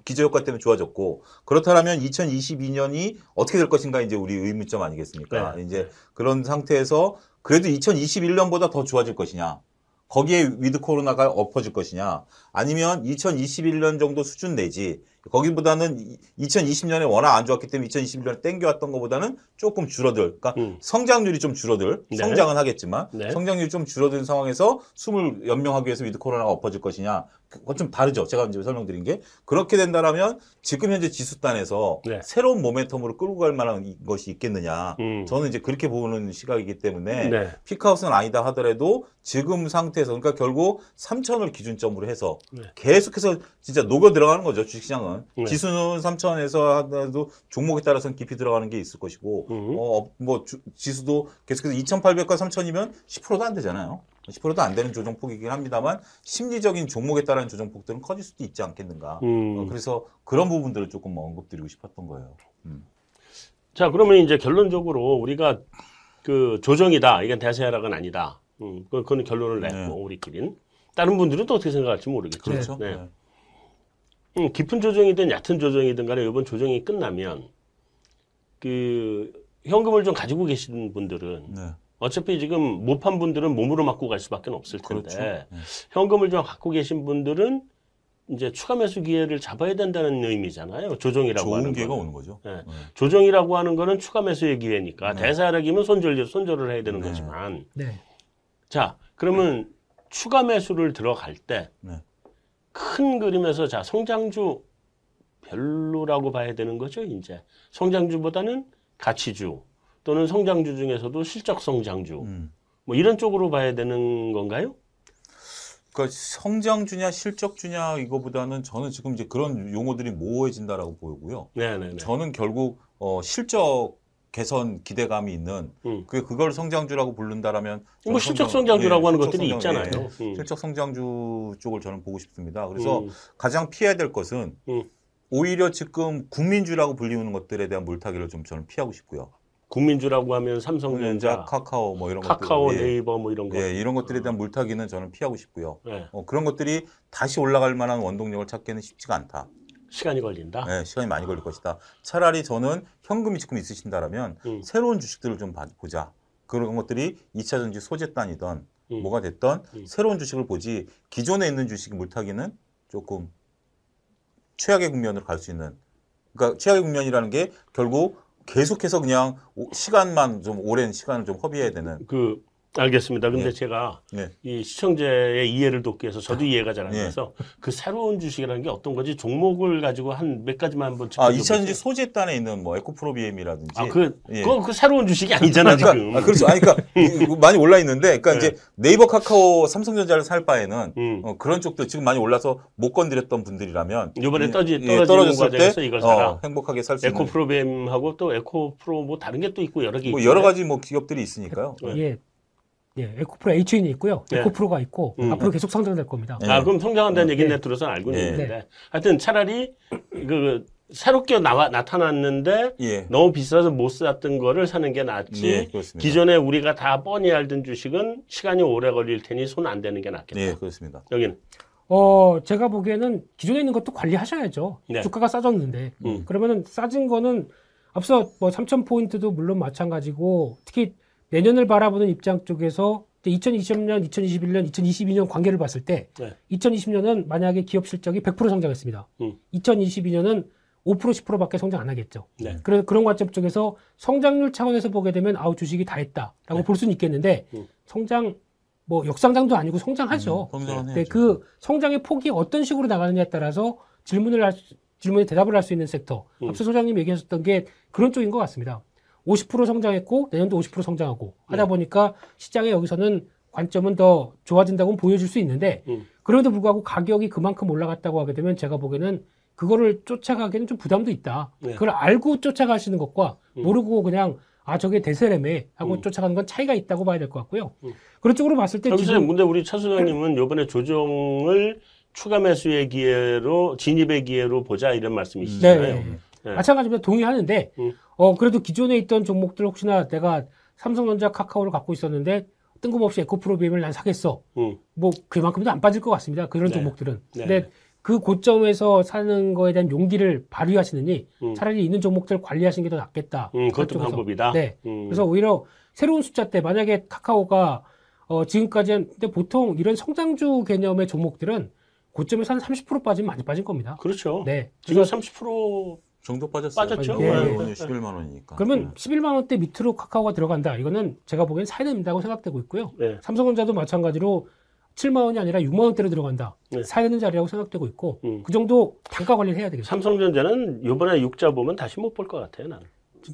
기저효과 때문에 좋아졌고 그렇다면 2022년이 어떻게 될 것인가 이제 우리 의문점 아니겠습니까? 네. 이제 그런 상태에서 그래도 2021년보다 더 좋아질 것이냐? 거기에 with 코로나가 엎어질 것이냐 아니면 2021년 정도 수준 내지 거기보다는 2020년에 워낙 안 좋았기 때문에 2021년에 땡겨왔던 것보다는 조금 줄어들. 그러니까 음. 성장률이 좀 줄어들. 네. 성장은 하겠지만 네. 성장률이 좀 줄어든 상황에서 숨을 연명하기 위해서 with 코로나가 엎어질 것이냐. 그건 좀 다르죠. 제가 이제 설명드린 게 그렇게 된다라면 지금 현재 지수단에서 네. 새로운 모멘텀으로 끌고 갈 만한 것이 있겠느냐. 음. 저는 이제 그렇게 보는 시각이기 때문에 네. peak out은 아니다 하더라도 지금 상태에서 그러니까 결국 3천을 기준점으로 해서 네. 계속해서 진짜 녹여 들어가는 거죠 주식시장은 네. 지수는 3천에서 하더라도 종목에 따라서는 깊이 들어가는 게 있을 것이고 음. 어뭐 지수도 계속해서 2,800과 3천이면 10%도 안 되잖아요. 10%도 안 되는 조정폭이긴 합니다만 심리적인 종목에 따른 조정폭들은 커질 수도 있지 않겠는가. 음. 어, 그래서 그런 부분들을 조금 언급드리고 싶었던 거예요. 음. 자 그러면 이제 결론적으로 우리가 그 조정이다. 이건 대세 하락은 아니다. 음, 그거는 결론을 냈고 네. 우리끼리는 다른 분들은 또 어떻게 생각할지 모르겠죠. 그렇죠. 네. 네. 음, 깊은 조정이든 얕은 조정이든 간에 이번 조정이 끝나면 그 현금을 좀 가지고 계신 분들은 네. 어차피 지금 못 판 분들은 몸으로 맞고 갈 수밖에 없을 텐데 그렇죠. 네. 현금을 좀 갖고 계신 분들은 이제 추가 매수 기회를 잡아야 된다는 의미잖아요. 조정이라고 좋은 하는 기회가 오는 거죠. 네. 네. 조정이라고 하는 거는 추가 매수의 기회니까 네. 대사락이면 손절 손절을 해야 되는 네. 거지만 네. 자 그러면 추가 매수를 들어갈 때큰 네. 그림에서 자 성장주 별로라고 봐야 되는 거죠. 이제 성장주보다는 가치주 또는 성장주 중에서도 실적 성장주 음. 뭐 이런 쪽으로 봐야 되는 건가요? 그러니까 성장주냐 실적주냐 이거보다는 저는 지금 이제 그런 용어들이 모호해진다라고 보이고요. 네네네. 저는 결국 어 실적 개선 기대감이 있는 음. 그 그걸 성장주라고 부른다라면 뭐 실적 성장주라고 예, 하는 것들이 성장, 있잖아요. 예, 음. 실적 성장주 쪽을 저는 보고 싶습니다. 그래서 음. 가장 피해야 될 것은 음. 오히려 지금 국민주라고 불리우는 것들에 대한 물타기를 좀 저는 피하고 싶고요. 국민주라고 하면 삼성전자, 카카오 뭐 이런 카카오, 것들, 예. 네이버 뭐 이런 거. 예, 이런 것들에 대한 물타기는 저는 피하고 싶고요. 예. 어, 그런 것들이 다시 올라갈 만한 원동력을 찾기는 쉽지가 않다. 시간이 걸린다. 네, 시간이 많이 걸릴 것이다. 차라리 저는 현금이 지금 있으신다라면 음. 새로운 주식들을 좀 보자. 그런 것들이 2차 전지 소재단이던 음. 뭐가 됐던 음. 새로운 주식을 보지 기존에 있는 주식 물타기는 조금 최악의 국면으로 갈 수 있는 그러니까 최악의 국면이라는 게 결국 계속해서 그냥 시간만 좀 오랜 시간을 좀 허비해야 되는 그 알겠습니다. 근데 네. 제가 네. 이 시청자의 이해를 돕기 위해서 저도 이해가 잘안 네. 돼서 네. 그 새로운 주식이라는 게 어떤 거지 종목을 가지고 한 몇 가지만 한번 아, 이천지 소재단에 있는 뭐 에코프로비엠이라든지 아, 그, 예. 그, 그 새로운 주식이 아니잖아, 그러니까, 지금. 아, 그렇죠. 아니, 그러니까 많이 올라 있는데, 그러니까 네. 이제 네이버 카카오 삼성전자를 살 바에는 음. 어, 그런 쪽도 지금 많이 올라서 못 건드렸던 분들이라면 이번에 예, 떠지, 예, 떨어졌을 때 이걸 사라. 어, 행복하게 살 수 있는 에코프로비엠하고 또 에코프로 뭐 다른 게 또 있고 여러 개뭐 여러 가지 뭐 기업들이 있으니까요. 예. 예, 에코프로 H인이 있고요. 네. 에코프로가 있고 음. 앞으로 계속 성장될 겁니다. 아, 그럼 성장한다는 네. 얘기는 네. 들어서는 알고 네. 있는데 하여튼 차라리 그 새롭게 나와 나타났는데 예. 너무 비싸서 못 샀던 거를 사는 게 낫지. 예, 기존에 우리가 다 뻔히 알던 주식은 시간이 오래 걸릴 테니 손 안 대는 게 낫겠다. 네, 그렇습니다. 여기는 어, 제가 보기에는 기존에 있는 것도 관리하셔야죠. 네. 주가가 싸졌는데. 음. 그러면은 싸진 거는 앞서 뭐 3,000포인트도 물론 마찬가지고 특히 내년을 바라보는 입장 쪽에서 2020년, 2021년, 2022년 관계를 봤을 때 네. 2020년은 만약에 기업 실적이 100% 성장했습니다. 음. 2022년은 5% 10%밖에 성장 안 하겠죠. 네. 그래서 그런 관점 쪽에서 성장률 차원에서 보게 되면 아우 주식이 다 했다라고 네. 볼 수는 있겠는데 음. 성장 뭐 역상장도 아니고 성장하죠. 음, 성장은 네. 그 성장의 폭이 어떤 식으로 나가느냐에 따라서 질문을 할 수, 질문에 대답을 할 수 있는 섹터. 음. 앞서 소장님 얘기하셨던 게 그런 쪽인 것 같습니다. 50% 성장했고 내년도 50% 성장하고 하다 네. 보니까 시장에 여기서는 관점은 더 좋아진다고 보여줄 수 있는데 음. 그럼에도 불구하고 가격이 그만큼 올라갔다고 하게 되면 제가 보기에는 그거를 쫓아가기에는 좀 부담도 있다. 네. 그걸 알고 쫓아가시는 것과 음. 모르고 그냥 아 저게 대세래매 하고 음. 쫓아가는 건 차이가 있다고 봐야 될 것 같고요. 음. 그런 쪽으로 봤을 때 여기서 지금 근데 우리 차 소장님은 이번에 조정을 추가 매수의 기회로 진입의 기회로 보자 이런 말씀이시잖아요. 네. 네. 마찬가지로 동의하는데 음. 어 그래도 기존에 있던 종목들 혹시나 내가 삼성전자 카카오를 갖고 있었는데 뜬금없이 에코프로비엠을 난 사겠어. 음. 뭐 그만큼도 안 빠질 것 같습니다. 그런 네. 종목들은. 네. 근데 그 고점에서 사는 거에 대한 용기를 발휘하시느니 음. 차라리 있는 종목들을 관리하시는 게 더 낫겠다. 음, 그것도 그쪽에서. 방법이다. 네. 음. 그래서 오히려 새로운 숫자 때 만약에 카카오가 어 지금까지 는 근데 보통 이런 성장주 개념의 종목들은 고점에서 한 30% 빠지면 많이 빠진 겁니다. 그렇죠. 네. 지금 그래서 30% 정도 빠졌어요. 빠졌죠. 네. 오늘 11만 원이니까. 그러면 11만 원대 밑으로 카카오가 들어간다. 이거는 제가 보기엔 사야 된다고 생각되고 있고요. 네. 삼성전자도 마찬가지로 7만 원이 아니라 6만 원대로 들어간다. 네. 사야 되는 자리라고 생각되고 있고 음. 그 정도 단가 관리를 해야 되겠죠. 삼성전자는 이번에 육자 보면 다시 못 볼 것 같아요. 나는.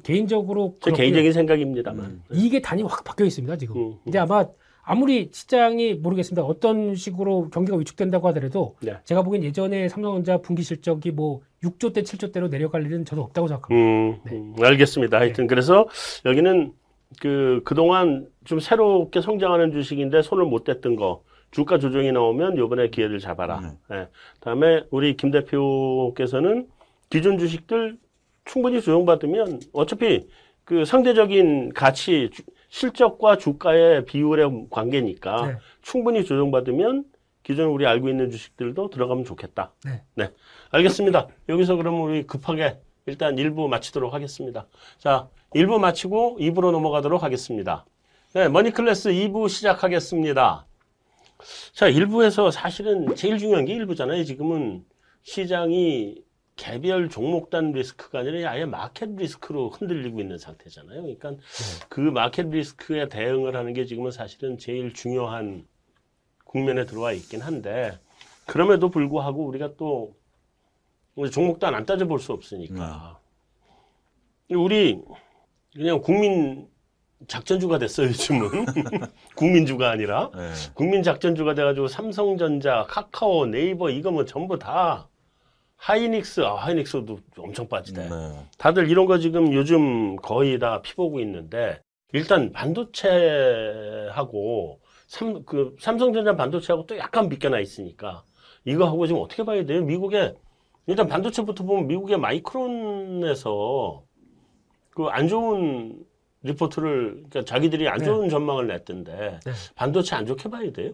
개인적으로 제. 개인적인 생각입니다만. 음. 이게 단위 확 바뀌어 있습니다 지금. 음, 음. 이제 아마 아무리 시장이 모르겠습니다. 어떤 식으로 경기가 위축된다고 하더라도 네. 제가 보기엔 예전에 삼성전자 분기 실적이 뭐 6조 대 7조 대로 내려갈 일은 저는 없다고 생각합니다. 음, 음, 알겠습니다. 하여튼 그래서 여기는 그 그동안 좀 새롭게 성장하는 주식인데 손을 못 댔던 거 주가 조정이 나오면 요번에 기회를 잡아라. 네. 예. 다음에 우리 김 대표께서는 기존 주식들 충분히 조정받으면 어차피 그 상대적인 가치 주- 실적과 주가의 비율의 관계니까 네. 충분히 조정받으면 기존 우리 알고 있는 주식들도 들어가면 좋겠다. 네. 알겠습니다. 여기서 그러면 우리 급하게 일단 1부 마치도록 하겠습니다. 자, 1부 마치고 2부로 넘어가도록 하겠습니다. 네, 머니클래스 2부 시작하겠습니다. 자, 1부에서 사실은 제일 중요한 게 1부잖아요. 지금은 시장이 개별 종목단 리스크가 아니라 아예 마켓 리스크로 흔들리고 있는 상태잖아요. 그러니까 그 마켓 리스크에 대응을 하는 게 지금은 사실은 제일 중요한 국면에 들어와 있긴 한데 그럼에도 불구하고 우리가 또 종목단 안 따져볼 수 없으니까. 우리 그냥 국민 작전주가 됐어요 요즘은. 국민주가 아니라. 네. 국민 작전주가 돼가지고 삼성전자, 카카오, 네이버 이거 뭐 전부 다 하이닉스, 아, 하이닉스도 엄청 빠지대. 네. 다들 이런 거 지금 요즘 거의 다 피보고 있는데 일단 반도체하고 삼, 그 삼성전자 반도체하고 또 약간 비껴나 있으니까 이거 하고 지금 어떻게 봐야 돼요? 미국에 일단 반도체부터 보면 미국의 마이크론에서 그 안 좋은 리포트를 그러니까 자기들이 안 네. 좋은 전망을 냈던데 네. 반도체 안 좋게 봐야 돼요?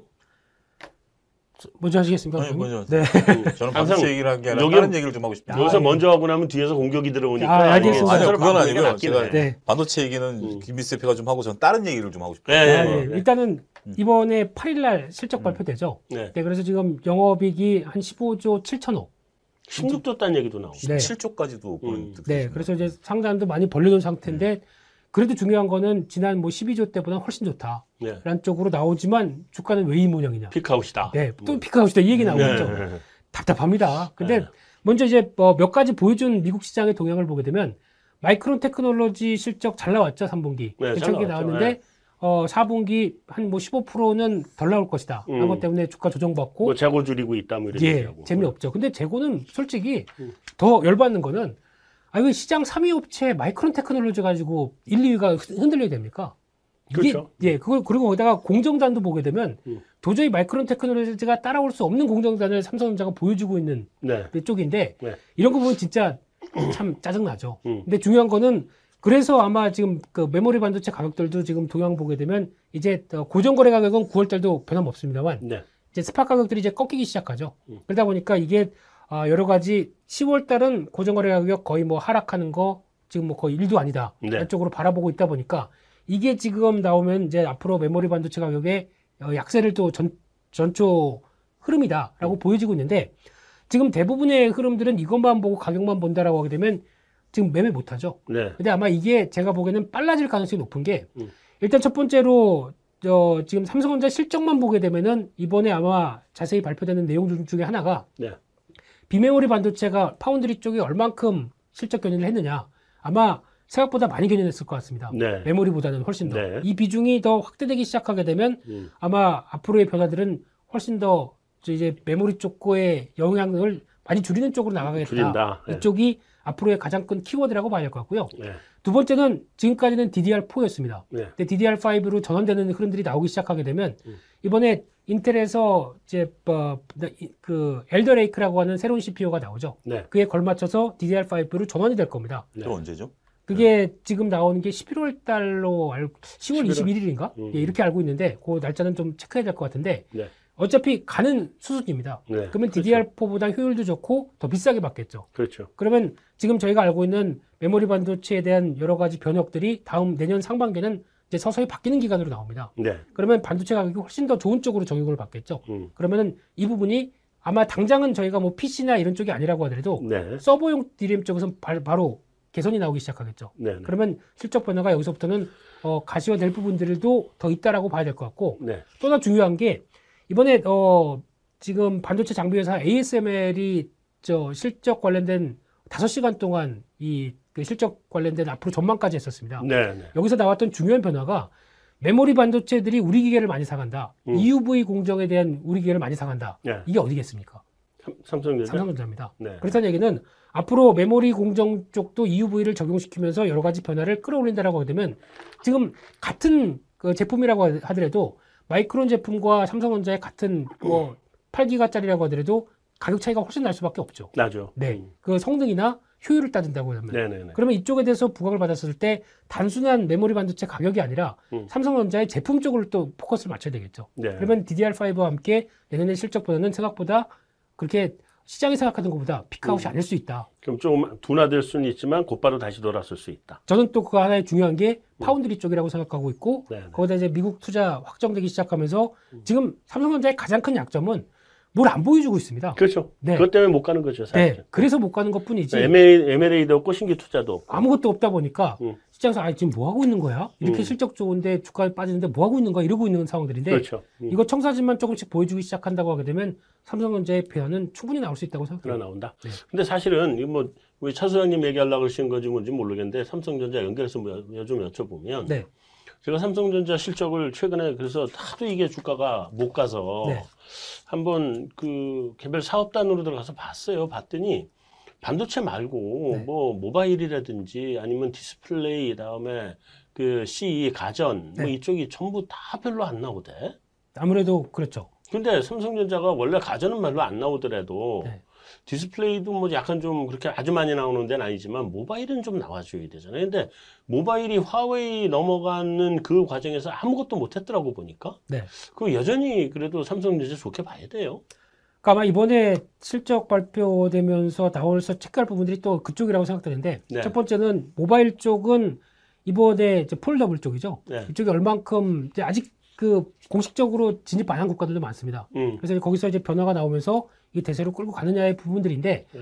먼저 하시겠습니까? 아니, 먼저. 네. 저는 항상 얘기를 한게 아니라 여기- 다른 얘기를 좀 하고 싶어요. 아, 여기서 예. 먼저 하고 나면 뒤에서 공격이 들어오니까 아, 알겠습니다. 아니요, 그건 바꾸는 게 아니고요. 낫긴 제가 해. 네. 반도체 얘기는 음. 김미스 대표가 좀 하고 저는 다른 얘기를 좀 하고 싶어요. 네, 아, 네, 예. 네. 일단은 음. 이번에 8일 날 실적 발표되죠. 네. 네, 그래서 지금 영업이익이 한 15조 7천억. 16도 딴 얘기도 나오고. 네. 7조까지도 그런 음. 네, 그래서 이제 상단도 많이 벌려놓은 상태인데 그래도 중요한 거는 지난 뭐 12조 때보다 훨씬 좋다. 네. 라는 쪽으로 나오지만 주가는 왜 이 모양이냐. 피크아웃이다. 네, 또 피크아웃이다 이 얘기 나오죠. 네. 답답합니다. 근데 네. 먼저 이제 뭐 몇 가지 보여준 미국 시장의 동향을 보게 되면 마이크론 테크놀로지 실적 잘 나왔죠, 3분기. 네, 잘 괜찮게. 나왔는데 네. 어, 4분기 한 뭐 15%는 덜 나올 것이다. 음. 라는 것 때문에 주가 조정받고 뭐 재고 줄이고 있다 뭐 이런 예, 얘기하고. 재미없죠. 근데 재고는 솔직히 음. 더 열받는 거는 아, 왜 시장 3위 업체 마이크론 테크놀로지 가지고 1, 2위가 흔들려야 됩니까? 이게, 그렇죠. 예, 그걸, 그리고 거기다가 공정단도 보게 되면 음. 도저히 마이크론 테크놀로지가 따라올 수 없는 공정단을 삼성전자가 보여주고 있는 네. 쪽인데 네. 이런 거 보면 진짜 참 짜증 나죠. 음. 근데 중요한 거는 그래서 아마 지금 그 메모리 반도체 가격들도 지금 동향 보게 되면 이제 어, 고정 거래 가격은 9월 달도 변함없습니다만 네. 이제 spot 가격들이 이제 꺾이기 시작하죠. 음. 그러다 보니까 이게 아, 여러 가지 10월 달은 고정 거래 가격 거의 뭐 하락하는 거 지금 뭐 거의 1도 아니다. 네. 이쪽으로 바라보고 있다 보니까 이게 지금 나오면 이제 앞으로 메모리 반도체 가격에 어, 약세를 또 전, 전초 흐름이다라고 보여지고 있는데 지금 대부분의 흐름들은 이것만 보고 가격만 본다라고 하게 되면 지금 매매 못하죠. 네. 근데 아마 이게 제가 보기에는 빨라질 가능성이 높은 게 음. 일단 첫 번째로 저 지금 삼성전자 실적만 보게 되면은 이번에 아마 자세히 발표되는 내용 중에 하나가 네. 비메모리 반도체가 파운드리 쪽이 얼만큼 실적 견인을 했느냐 아마 생각보다 많이 견인했을 것 같습니다. 네. 메모리보다는 훨씬 더. 네. 이 비중이 더 확대되기 시작하게 되면 음. 아마 앞으로의 변화들은 훨씬 더 이제 메모리 쪽의 영향을 많이 줄이는 쪽으로 나가겠다. 줄인다. 네. 이쪽이 앞으로의 가장 큰 키워드라고 봐야 할 것 같고요. 네. 두 번째는 지금까지는 DDR4였습니다. 네. 근데 DDR5로 전환되는 흐름들이 나오기 시작하게 되면 음. 이번에 인텔에서 이제 어, 그 엘더레이크라고 하는 새로운 CPU가 나오죠. 네. 그에 걸맞춰서 DDR5로 전환이 될 겁니다. 네. 또 언제죠? 그게 지금 나오는 게 11월 달로 알 10월 11월. 21일인가? 음. 예, 이렇게 알고 있는데 그 날짜는 좀 체크해야 될 것 같은데 네. 어차피 가는 수순입니다. 네. 그러면 그렇죠. DDR4보다 효율도 좋고 더 비싸게 받겠죠. 그렇죠. 그러면 지금 저희가 알고 있는 메모리 반도체에 대한 여러 가지 변혁들이 다음 내년 상반기에는 이제 서서히 바뀌는 기간으로 나옵니다. 네. 그러면 반도체 가격이 훨씬 더 좋은 쪽으로 적용을 받겠죠. 음. 그러면은 이 부분이 아마 당장은 저희가 뭐 PC나 이런 쪽이 아니라고 하더라도 네. 서버용 DRAM 쪽에서 바, 바로 개선이 나오기 시작하겠죠. 네. 네. 그러면 실적 변화가 여기서부터는 어, 가시화될 부분들도 더 있다라고 봐야 될 것 같고 네. 또 하나 중요한 게 이번에 어, 지금 반도체 장비 회사 ASML이 저 실적 관련된 5시간 동안 이 그 실적 관련된 앞으로 전망까지 했었습니다. 네. 네. 여기서 나왔던 중요한 변화가 메모리 반도체들이 우리 기계를 많이 사간다. 음. EUV 공정에 대한 우리 기계를 많이 사간다. 네. 이게 어디겠습니까? 삼- 삼성전자. 삼성전자입니다. 네. 그렇다는 얘기는 앞으로 메모리 공정 쪽도 EUV를 적용시키면서 여러 가지 변화를 끌어올린다라고 하게 되면 지금 같은 그 제품이라고 하더라도 마이크론 제품과 삼성전자의 같은 뭐 8기가짜리라고 하더라도 가격 차이가 훨씬 날 수밖에 없죠. 나죠. 네. 음. 그 성능이나 효율을 따진다고 하면. 네, 네, 네. 그러면 이쪽에 대해서 부각을 받았을 때 단순한 메모리 반도체 가격이 아니라 음. 삼성전자의 제품 쪽으로 또 포커스를 맞춰야 되겠죠. 네. 그러면 DDR5와 함께 내년에 실적 보다는 생각보다 그렇게 시장이 생각하는 것보다 peak out이 음. 아닐 수 있다. 그럼 좀 둔화될 수는 있지만 곧바로 다시 돌아설 수 있다. 저는 또 그 하나의 중요한 게 파운드리 쪽이라고 생각하고 있고 네, 네. 거기다 이제 미국 투자 확정되기 시작하면서 음. 지금 삼성전자의 가장 큰 약점은 뭘 안 보여주고 있습니다. 그렇죠. 네. 그것 때문에 못 가는 거죠, 사실. 네, 그래서 못 가는 것 뿐이지 M&A, M&A도 없고 신규 투자도 없고. 아무것도 없다 보니까 음. 시장에서 아 지금 뭐 하고 있는 거야? 이렇게 음. 실적 좋은데 주가 빠지는데 뭐 하고 있는 거야? 이러고 있는 상황들인데 그렇죠. 음. 이거 청사진만 조금씩 보여주기 시작한다고 하게 되면 삼성전자의 변화는 충분히 나올 수 있다고 생각합니다. 나온다. 네. 근데 사실은 이거 뭐 우리 차 소장님 얘기하려고 그러신 건지 뭔지 모르겠는데 삼성전자 연결해서 뭐 여- 좀 여쭤보면 네, 제가 삼성전자 실적을 최근에 그래서 하도 이게 주가가 못 가서 네. 한번 그 개별 사업단으로 들어가서 봤어요. 봤더니 반도체 말고 네. 뭐 모바일이라든지 아니면 디스플레이 다음에 그 CE 가전 뭐 네. 이쪽이 전부 다 별로 안 나오대. 아무래도 그렇죠. 근데 삼성전자가 원래 가전은 별로 안 나오더라도 네. 디스플레이도 뭐 약간 좀 그렇게 아주 많이 나오는 데는 아니지만 모바일은 좀 나와줘야 되잖아요. 근데 모바일이 화웨이 넘어가는 그 과정에서 아무것도 못했더라고 보니까. 네. 그 여전히 그래도 삼성전자 좋게 봐야 돼요. 그러니까 아마 이번에 실적 발표되면서 나올서 체크할 부분들이 또 그쪽이라고 생각되는데 네. 첫 번째는 모바일 쪽은 이번에 이제 폴더블 쪽이죠. 네. 이쪽이 얼만큼 이제 아직 그 공식적으로 진입 안한 국가들도 많습니다. 음. 그래서 거기서 이제 변화가 나오면서 이 대세로 끌고 가느냐의 부분들인데 네.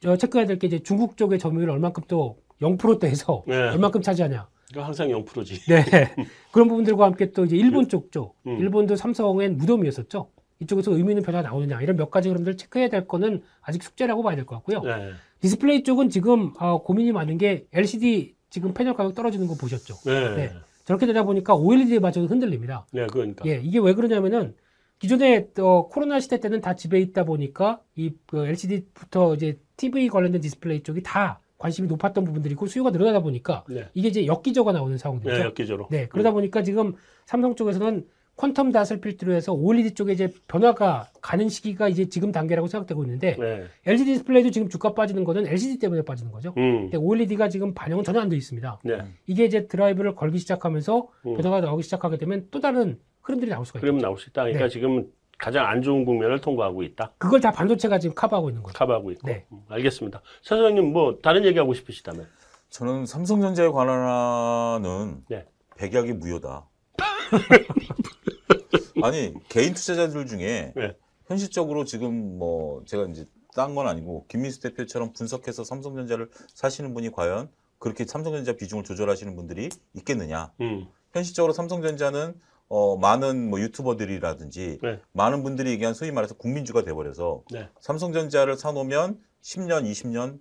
저 체크해야 될 게 이제 중국 쪽의 점유율 얼만큼 또 0%대에서 네. 얼만큼 차지하냐. 항상 0%지. 네. 그런 부분들과 함께 또 이제 일본 쪽죠. 음. 일본도 삼성엔 무덤이었었죠. 이쪽에서 의미 있는 변화가 나오느냐 이런 몇 가지 흐름들 체크해야 될 거는 아직 숙제라고 봐야 될 것 같고요. 네. 디스플레이 쪽은 지금 어, 고민이 많은 게 LCD 지금 패널 가격 떨어지는 거 보셨죠? 네. 네. 저렇게 되다 보니까 OLED마저도 흔들립니다. 네, 그러니까. 예, 이게 왜 그러냐면은 기존에 어, 코로나 시대 때는 다 집에 있다 보니까 이 그 LCD부터 이제 TV 관련된 디스플레이 쪽이 다 관심이 높았던 부분들이고 수요가 늘어나다 보니까 네. 이게 이제 역기저가 나오는 상황들이죠. 네, 역기저로. 네, 그러다 보니까 지금 삼성 쪽에서는 quantum dot을 필두로 해서 OLED 쪽에 이제 변화가 가는 시기가 이제 지금 단계라고 생각되고 있는데 네. LCD 디스플레이도 지금 주가 빠지는 거는 LCD 때문에 빠지는 거죠. 음. 근데 OLED가 지금 반영은 전혀 안 돼 있습니다. 네. 이게 이제 드라이브를 걸기 시작하면서 음. 변화가 나오기 시작하게 되면 또 다른 흐름들이 나올 수가 있죠. 그러면 나올 수 있다. 그러니까 네. 지금 가장 안 좋은 국면을 통과하고 있다. 그걸 다 반도체가 지금 커버하고 있는 거죠. 커버하고 있고. 네. 음, 알겠습니다. 차 소장님 뭐 다른 얘기하고 싶으시다면. 저는 삼성전자에 관한은 네. 백약이 무효다. 아니 개인 투자자들 중에 네. 현실적으로 지금 뭐 제가 이제 딴 건 아니고 김민수 대표처럼 분석해서 삼성전자를 사시는 분이 과연 그렇게 삼성전자 비중을 조절하시는 분들이 있겠느냐? 음. 현실적으로 삼성전자는 어, 많은 뭐 유튜버들이라든지 네. 많은 분들이 얘기한 소위 말해서 국민주가 돼버려서 네. 삼성전자를 사놓으면 10년, 20년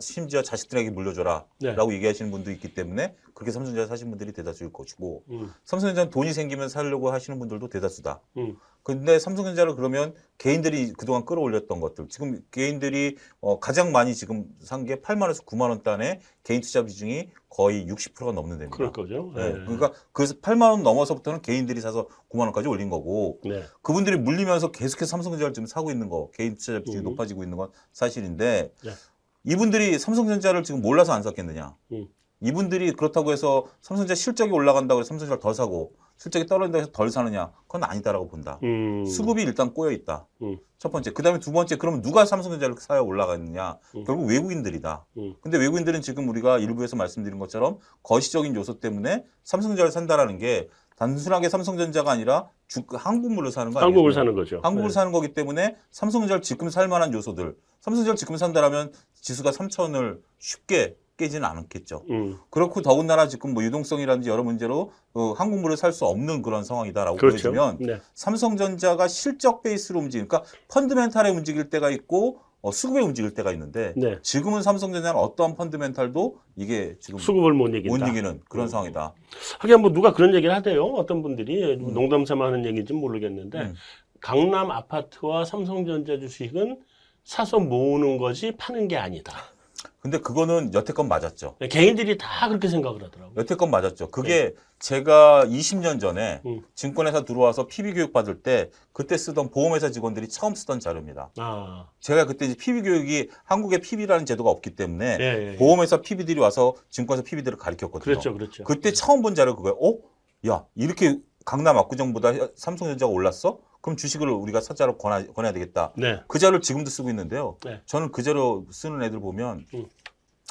심지어 자식들에게 물려줘라 네. 라고 얘기하시는 분도 있기 때문에 그렇게 삼성전자 사신 분들이 대다수일 것이고 음. 삼성전자는 돈이 생기면 살려고 하시는 분들도 대다수다. 음. 근데 삼성전자를 그러면 개인들이 그동안 끌어올렸던 것들 지금 개인들이 어, 가장 많이 지금 산 게 8만 원에서 9만 원 단에 개인 투자 비중이 거의 60%가 넘는 데입니다. 그럴 거죠. 네. 네. 그러니까 그래서 8만 원 넘어서부터는 개인들이 사서 9만 원까지 올린 거고 네. 그분들이 물리면서 계속해서 삼성전자를 지금 사고 있는 거 개인 투자 비중이 음. 높아지고 있는 건 사실인데 네. 이분들이 삼성전자를 지금 몰라서 안 샀겠느냐. 음. 이분들이 그렇다고 해서 삼성전자 실적이 올라간다고 해서 삼성전자를 더 사고 실적이 떨어진다고 해서 덜 사느냐? 그건 아니다라고 본다. 음. 수급이 일단 꼬여 있다. 음. 첫 번째. 그 다음에 두 번째, 그러면 누가 삼성전자를 사야 올라가느냐? 음. 결국 외국인들이다. 음. 근데 외국인들은 지금 우리가 일부에서 말씀드린 것처럼 거시적인 요소 때문에 삼성전자를 산다라는 게 단순하게 삼성전자가 아니라 주, 한국물을 사는 거 아니에요? 한국을 사는 거죠. 한국을 네. 사는 거기 때문에 삼성전자를 지금 살 만한 요소들. 삼성전자를 지금 산다라면 지수가 3천을 쉽게 깨지는 않겠죠. 음. 그렇고 더군다나 지금 뭐 유동성이라든지 여러 문제로 어, 한국물을 살 수 없는 그런 상황이다라고 그렇죠. 보여지면 네. 삼성전자가 실적 베이스로 움직이니까 펀드멘탈에 움직일 때가 있고 어, 수급에 움직일 때가 있는데 네. 지금은 삼성전자는 어떠한 펀드멘탈도 이게 지금 수급을 못 이긴다. 못 이기는 그런 음. 상황이다. 하긴 뭐 누가 그런 얘기를 하대요. 어떤 분들이 음. 농담삼아 하는 얘기인지 모르겠는데 음. 강남 아파트와 삼성전자 주식은 사서 모으는 것이 파는 게 아니다. 근데 그거는 여태껏 맞았죠. 네, 개인들이 다 그렇게 생각을 하더라고요. 여태껏 맞았죠. 그게 네. 제가 20년 전에 음. 증권회사 들어와서 PB 교육 받을 때 그때 쓰던 보험회사 직원들이 처음 쓰던 자료입니다. 아. 제가 그때 이제 PB 교육이 한국에 PB라는 제도가 없기 때문에 예, 예, 예. 보험회사 PB들이 와서 증권사 PB들을 가르쳤거든요. 그렇죠, 그렇죠. 그때 처음 본 자료 그거예요. 어? 야, 이렇게 강남 압구정보다 삼성전자가 올랐어? 그럼 주식을 우리가 사자로 권하, 권해야 되겠다. 네. 그 자료를 지금도 쓰고 있는데요. 네. 저는 그 자료 쓰는 애들 보면 음.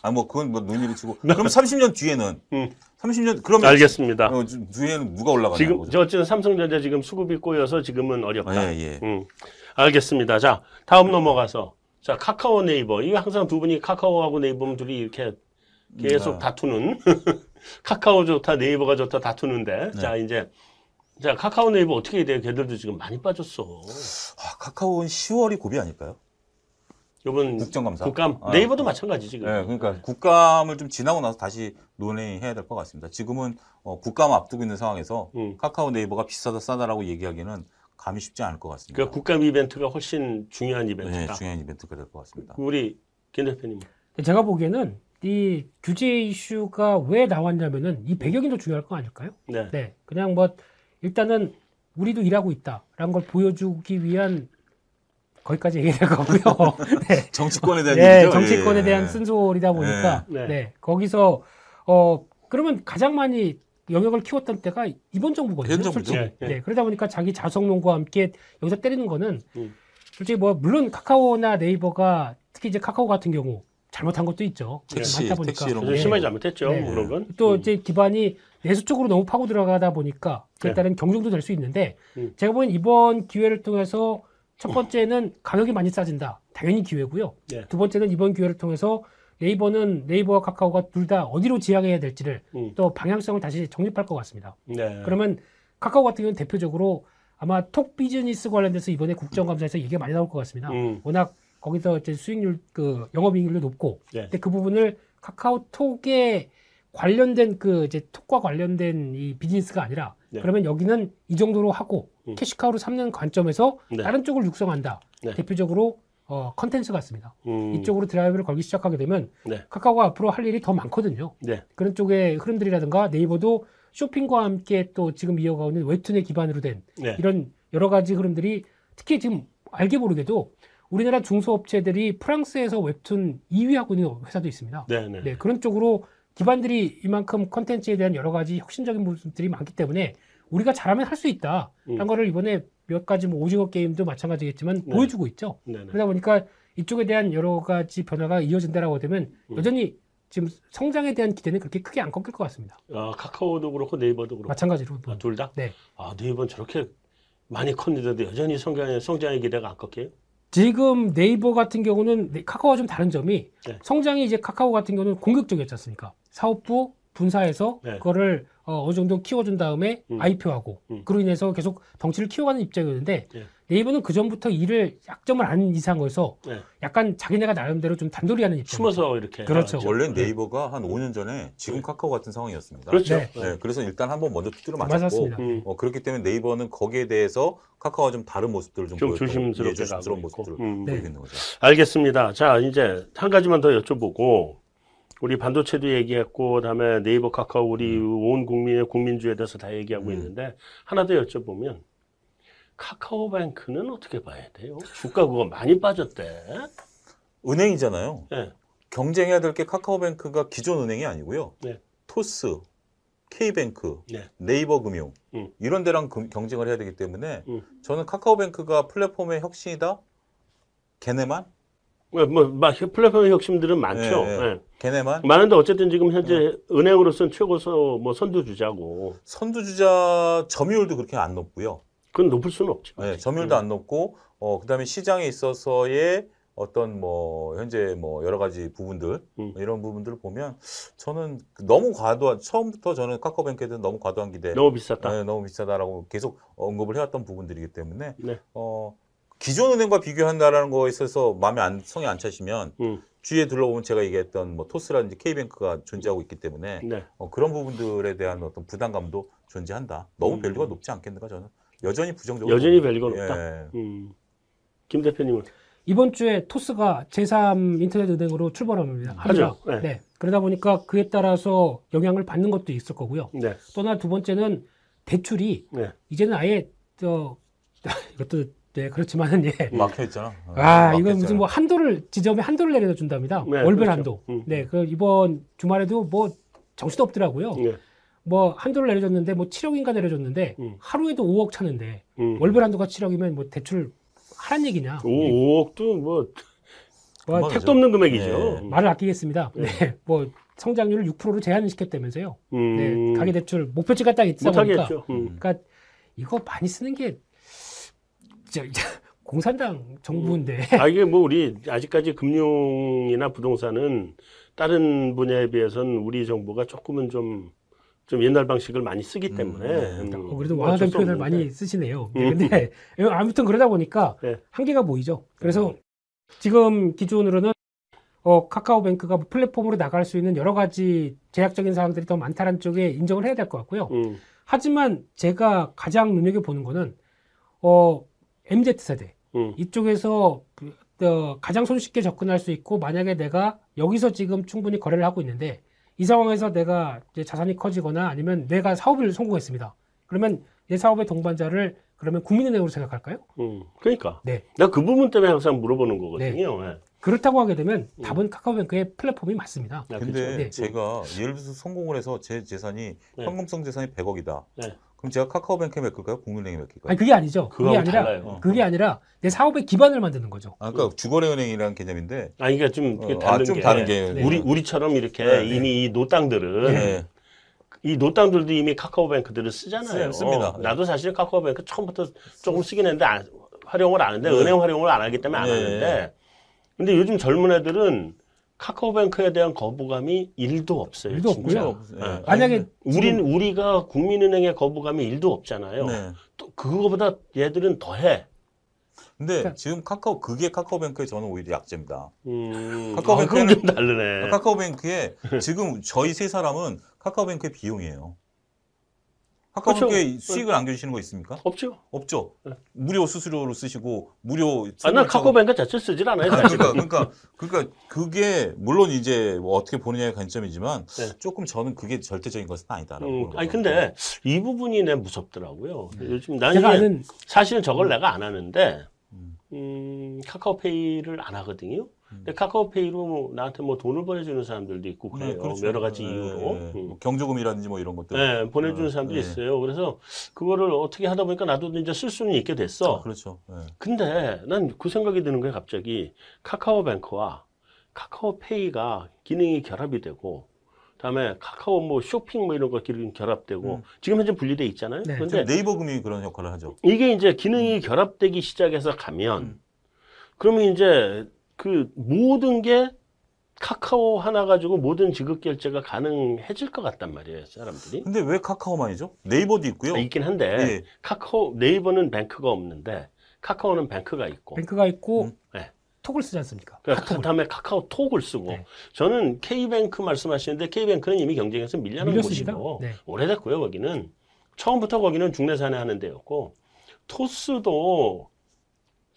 아, 뭐, 그건 뭐, 눈일이 치고. 네. 그럼 30년 뒤에는, 음. 30년, 그러면. 알겠습니다. 어, 뒤에는 누가 올라가냐 지금, 저, 어쨌든 삼성전자 지금 수급이 꼬여서 지금은 어렵다. 예, 예. 음. 알겠습니다. 자, 다음 넘어가서. 자, 카카오 네이버. 이거 항상 두 분이 카카오하고 네이버 둘이 이렇게 계속 네. 다투는. 카카오 좋다, 네이버가 좋다 다투는데. 네. 자, 이제. 자, 카카오 네이버 어떻게 돼요? 걔들도 지금 많이 빠졌어. 아, 카카오는 10월이 고비 아닐까요? 요번 국정감사. 국감 아, 네이버도 마찬가지 지금. 네, 그러니까 국감을 좀 지나고 나서 다시 논의해야 될 것 같습니다. 지금은 어, 국감 앞두고 있는 상황에서 음. 카카오 네이버가 비싸다 싸다라고 얘기하기는 감이 쉽지 않을 것 같습니다. 그러니까 국감 이벤트가 훨씬 중요한 이벤트다. 네, 중요한 이벤트가 될 것 같습니다. 우리 김 대표님. 제가 보기에는 이 규제 이슈가 왜 나왔냐면은 이 배경이 더 중요할 거 아닐까요? 네. 네. 그냥 뭐 일단은 우리도 일하고 있다라는 걸 보여주기 위한 거기까지 얘기될 거고요. 네. 정치권에 대한 네, 얘기죠? 정치권에 예. 대한 쓴소리다 보니까 네. 네. 거기서 어 그러면 가장 많이 영역을 키웠던 때가 이번 정부거든요. 솔직히. 네, 네. 그러다 보니까 자기 자성론과 함께 여기서 때리는 거는 음. 솔직히 뭐 물론 카카오나 네이버가 특히 이제 카카오 같은 경우 잘못한 것도 있죠. 택시, 많다 보니까 택시 네. 심하게 잘못했죠. 네. 그런 건. 또 음. 이제 기반이 내수 쪽으로 너무 파고 들어가다 보니까 그에 따른 경쟁도 될 수 있는데 음. 제가 보기엔 이번 기회를 통해서 첫 번째는 가격이 많이 싸진다. 당연히 기회고요. 네. 두 번째는 이번 기회를 통해서 네이버는 네이버와 카카오가 둘 다 어디로 지향해야 될지를 음. 또 방향성을 다시 정립할 것 같습니다. 네. 그러면 카카오 같은 경우는 대표적으로 아마 톡 비즈니스 관련돼서 이번에 국정감사에서 얘기가 많이 나올 것 같습니다. 음. 워낙 거기서 이제 수익률 그 영업이익률도 높고, 네. 근데 그 부분을 카카오톡에 관련된 그 이제 톡과 관련된 이 비즈니스가 아니라 네. 그러면 여기는 이 정도로 하고 음. cash cow로 삼는 관점에서 네. 다른 쪽을 육성한다. 네. 대표적으로 어, 컨텐츠 같습니다. 음. 이쪽으로 드라이브를 걸기 시작하게 되면 네. 카카오가 앞으로 할 일이 더 많거든요. 네. 그런 쪽의 흐름들이라든가 네이버도 쇼핑과 함께 또 지금 이어가고 있는 웹툰에 기반으로 된 네. 이런 여러 가지 흐름들이 특히 지금 알게 모르게도 우리나라 중소업체들이 프랑스에서 웹툰 2위 하고 있는 회사도 있습니다. 네, 네. 네, 그런 쪽으로 기반들이 이만큼 컨텐츠에 대한 여러 가지 혁신적인 모습들이 많기 때문에 우리가 잘하면 할 수 있다. 라는 음. 거를 이번에 몇 가지 뭐 오징어 게임도 마찬가지겠지만 네. 보여주고 있죠. 네, 네. 그러다 보니까 이쪽에 대한 여러 가지 변화가 이어진다라고 되면 음. 여전히 지금 성장에 대한 기대는 그렇게 크게 안 꺾일 것 같습니다. 아, 카카오도 그렇고 네이버도 그렇고. 마찬가지로. 아, 둘 다? 네. 아, 네이버는 저렇게 많이 컸는데도 여전히 성장의, 성장의 기대가 안 꺾여요? 지금 네이버 같은 경우는 카카오와 좀 다른 점이 네. 성장이 이제 카카오 같은 경우는 공격적이었지 않습니까? 사업부 분사해서 네. 그거를 어, 어느 정도 키워준 다음에 음. IPO하고 음. 그로 인해서 계속 덩치를 키워가는 입장이었는데 네. 네이버는 그 전부터 일을 약점을 아는 이상에서 네. 약간 자기네가 나름대로 좀 단돌이 하는 입장. 숨어서 이렇게 그렇죠. 나왔죠. 원래 네이버가 한 5년 전에 지금 네. 카카오 같은 상황이었습니다. 그렇죠. 네. 네, 그래서 일단 한번 먼저 두드려 맞았고 맞았습니다. 음. 어, 그렇기 때문에 네이버는 거기에 대해서 카카오가 좀 다른 모습들을 좀, 좀 보였고, 조심스럽게 예, 조심스러운. 모습들을 음. 네. 보이고 있는 거죠. 알겠습니다. 자, 이제 한 가지만 더 여쭤보고 우리 반도체도 얘기했고 그다음에 네이버 카카오 우리 온 국민의 국민주에 대해서 다 얘기하고 음. 있는데 하나 더 여쭤보면 카카오뱅크는 어떻게 봐야 돼요? 주가 그거 많이 빠졌대. 은행이잖아요. 네. 경쟁해야 될 게 카카오뱅크가 기존 은행이 아니고요. 네. 토스, K뱅크, 네. 네이버 금융 음. 이런 데랑 금- 경쟁을 해야 되기 때문에 음. 저는 카카오뱅크가 플랫폼의 혁신이다. 걔네만? 뭐, 뭐, 막 플랫폼 혁신들은 많죠. 네, 네. 예. 걔네만? 많은데 어쨌든 지금 현재 은행으로서는 최고서 뭐 선두주자고 선두주자 점유율도 그렇게 안 높고요. 그건 높을 수는 없죠. 네, 점유율도 음. 안 높고 어 그다음에 시장에 있어서의 어떤 뭐 현재 뭐 여러 가지 부분들 음. 이런 부분들을 보면 저는 너무 과도한 처음부터 저는 카카오뱅크에 대한 너무 과도한 기대 너무 비쌌다. 네, 너무 비싸다라고 계속 언급을 해왔던 부분들이기 때문에 네. 어 기존 은행과 비교한다라는 거에 있어서 마음에 안 성에 안 차시면 음. 주위에 둘러보면 제가 얘기했던 뭐 토스라든지 K뱅크가 존재하고 있기 때문에 네. 어, 그런 부분들에 대한 어떤 부담감도 존재한다. 너무 음. value가 높지 않겠는가 저는 여전히 부정적으로 여전히 높다. 예. 음. 김 대표님은 이번 주에 토스가 제3 인터넷 은행으로 출범합니다. 합니다. 하죠. 네. 네. 그러다 보니까 그에 따라서 영향을 받는 것도 있을 거고요. 네. 또 하나 두 번째는 대출이 네. 이제는 아예 저 이것도 네 그렇지만은 예. 막혀 있잖아. 어, 아, 막혀 이거 있잖아. 무슨 뭐 한도를 지점에 한도를 내려준답니다. 네, 월별 그렇죠. 한도. 음. 네, 그 이번 주말에도 뭐 정신도 없더라고요. 네. 뭐 한도를 내려줬는데 뭐 7억인가 내려줬는데 음. 하루에도 5억 차는데 음. 월별 한도가 7억이면 뭐 대출 하란 얘기냐? 5, 억도 뭐 뭐 택도 없는 금액이죠. 네. 말을 아끼겠습니다. 네, 뭐 성장률을 6%로 제한을 시켰다면서요. 음. 네, 가계 대출 목표치가 딱 있다 보니까. 못하겠죠. 음. 그러니까 이거 많이 쓰는 게 저, 공산당 정부인데. 아 이게 뭐 우리 아직까지 금융이나 부동산은 다른 분야에 비해서는 우리 정부가 조금은 좀, 좀 옛날 방식을 많이 쓰기 음, 때문에. 네. 음, 어, 그래도 뭐 완화된 표현을 없는데. 많이 쓰시네요. 음. 네, 근데 아무튼 그러다 보니까 네. 한계가 보이죠. 그래서 지금 기준으로는 어, 카카오뱅크가 플랫폼으로 나갈 수 있는 여러 가지 제약적인 사항들이 더 많다는 쪽에 인정을 해야 될 것 같고요. 음. 하지만 제가 가장 눈여겨 보는 거는 어, MZ세대 음. 이쪽에서 어, 가장 손쉽게 접근할 수 있고 만약에 내가 여기서 지금 충분히 거래를 하고 있는데 이 상황에서 내가 이제 자산이 커지거나 아니면 내가 사업을 성공했습니다. 그러면 내 사업의 동반자를 그러면 국민은행으로 생각할까요? 음. 그러니까. 네. 나 그 부분 때문에 항상 물어보는 거거든요. 네. 그렇다고 하게 되면 음. 답은 카카오뱅크의 플랫폼이 맞습니다. 아, 근데 그렇죠. 네. 제가 예를 들어서 성공을 해서 제 재산이 네. 현금성 재산이 100억이다. 네. 그럼 제가 카카오뱅크에 맡길까요? 국민은행에 맡길까요? 아니 그게 아니죠. 그게 그거하고 아니라 달라요. 그게 아니라 내 사업의 기반을 만드는 거죠. 아, 그러니까 주거래은행이라는 개념인데 아, 이게 좀 어, 아, 다른 좀 게. 다른 게 네. 우리, 우리처럼 이렇게 네, 네. 이미 이 노땅들은 네. 이 노땅들도 이미 카카오뱅크들을 쓰잖아요. 쓰- 씁니다. 네. 나도 사실 카카오뱅크 처음부터 조금 쓰긴 했는데 안- 활용을 안 하는데 네. 은행 활용을 안 하기 때문에 안 네. 하는데 근데 요즘 젊은 애들은 카카오뱅크에 대한 거부감이 일도 없어요. 일도 진짜. 없고요. 네. 만약에 우린 우리가 국민은행에 거부감이 일도 없잖아요. 네. 또 그거보다 얘들은 더해. 근데 그러니까- 지금 카카오 그게 카카오뱅크의 저는 오히려 약점이다. 음, 카카오뱅크에는- 아, 다르네. 카카오뱅크에 지금 저희 세 사람은 카카오뱅크의 비용이에요. 카카오뱅크에 그렇죠. 수익을 안겨주시는 거 있습니까? 없죠. 없죠. 네. 무료 수수료로 쓰시고 무료 아, 난 선물 카카오뱅크 자체 쓰질 않아요. 사실. 그러니까 그러니까 그러니까 그게 물론 이제 뭐 어떻게 보느냐의 관점이지만 네. 조금 저는 그게 절대적인 것은 아니다라고. 음, 아니. 근데 이 부분이 내 무섭더라고요. 요즘 난 제가 이게 아는 사실은 저걸 내가 안 하는데 음. 음, 카카오페이를 안 하거든요. 음. 근데 카카오페이로 뭐 나한테 뭐 돈을 보내주는 사람들도 있고 그래요. 네, 그렇죠. 여러 가지 네, 이유로. 네. 음. 뭐 경조금이라든지 뭐 이런 것들. 네, 보내주는 어, 사람도 네. 있어요. 그래서 그거를 어떻게 하다 보니까 나도 이제 쓸 수는 있게 됐어. 그렇죠. 네. 근데 난 그 생각이 드는 거야, 갑자기. 카카오뱅크와 카카오페이가 기능이 결합이 되고, 다음에 카카오 뭐 쇼핑 뭐 이런 거 기능 결합되고, 음. 지금 현재 분리돼 있잖아요. 네. 근데 네이버 금융이 그런 역할을 하죠. 이게 이제 기능이 결합되기 시작해서 가면, 음. 그러면 이제 그 모든 게 카카오 하나 가지고 모든 지급 결제가 가능해질 것 같단 말이에요, 사람들이. 근데 왜 카카오만이죠? 네이버도 있고요. 아, 있긴 한데 예. 카카오 네이버는 뱅크가 없는데 카카오는 뱅크가 있고. 뱅크가 있고 음. 네. 톡을 쓰지 않습니까? 그 다음에 카카오톡을 쓰고 네. 저는 K뱅크 말씀하시는데 K뱅크는 이미 경쟁에서 밀려난 밀렸습니다. 곳이고 네. 오래됐고요 거기는 처음부터 거기는 중내산에 하는 데였고 토스도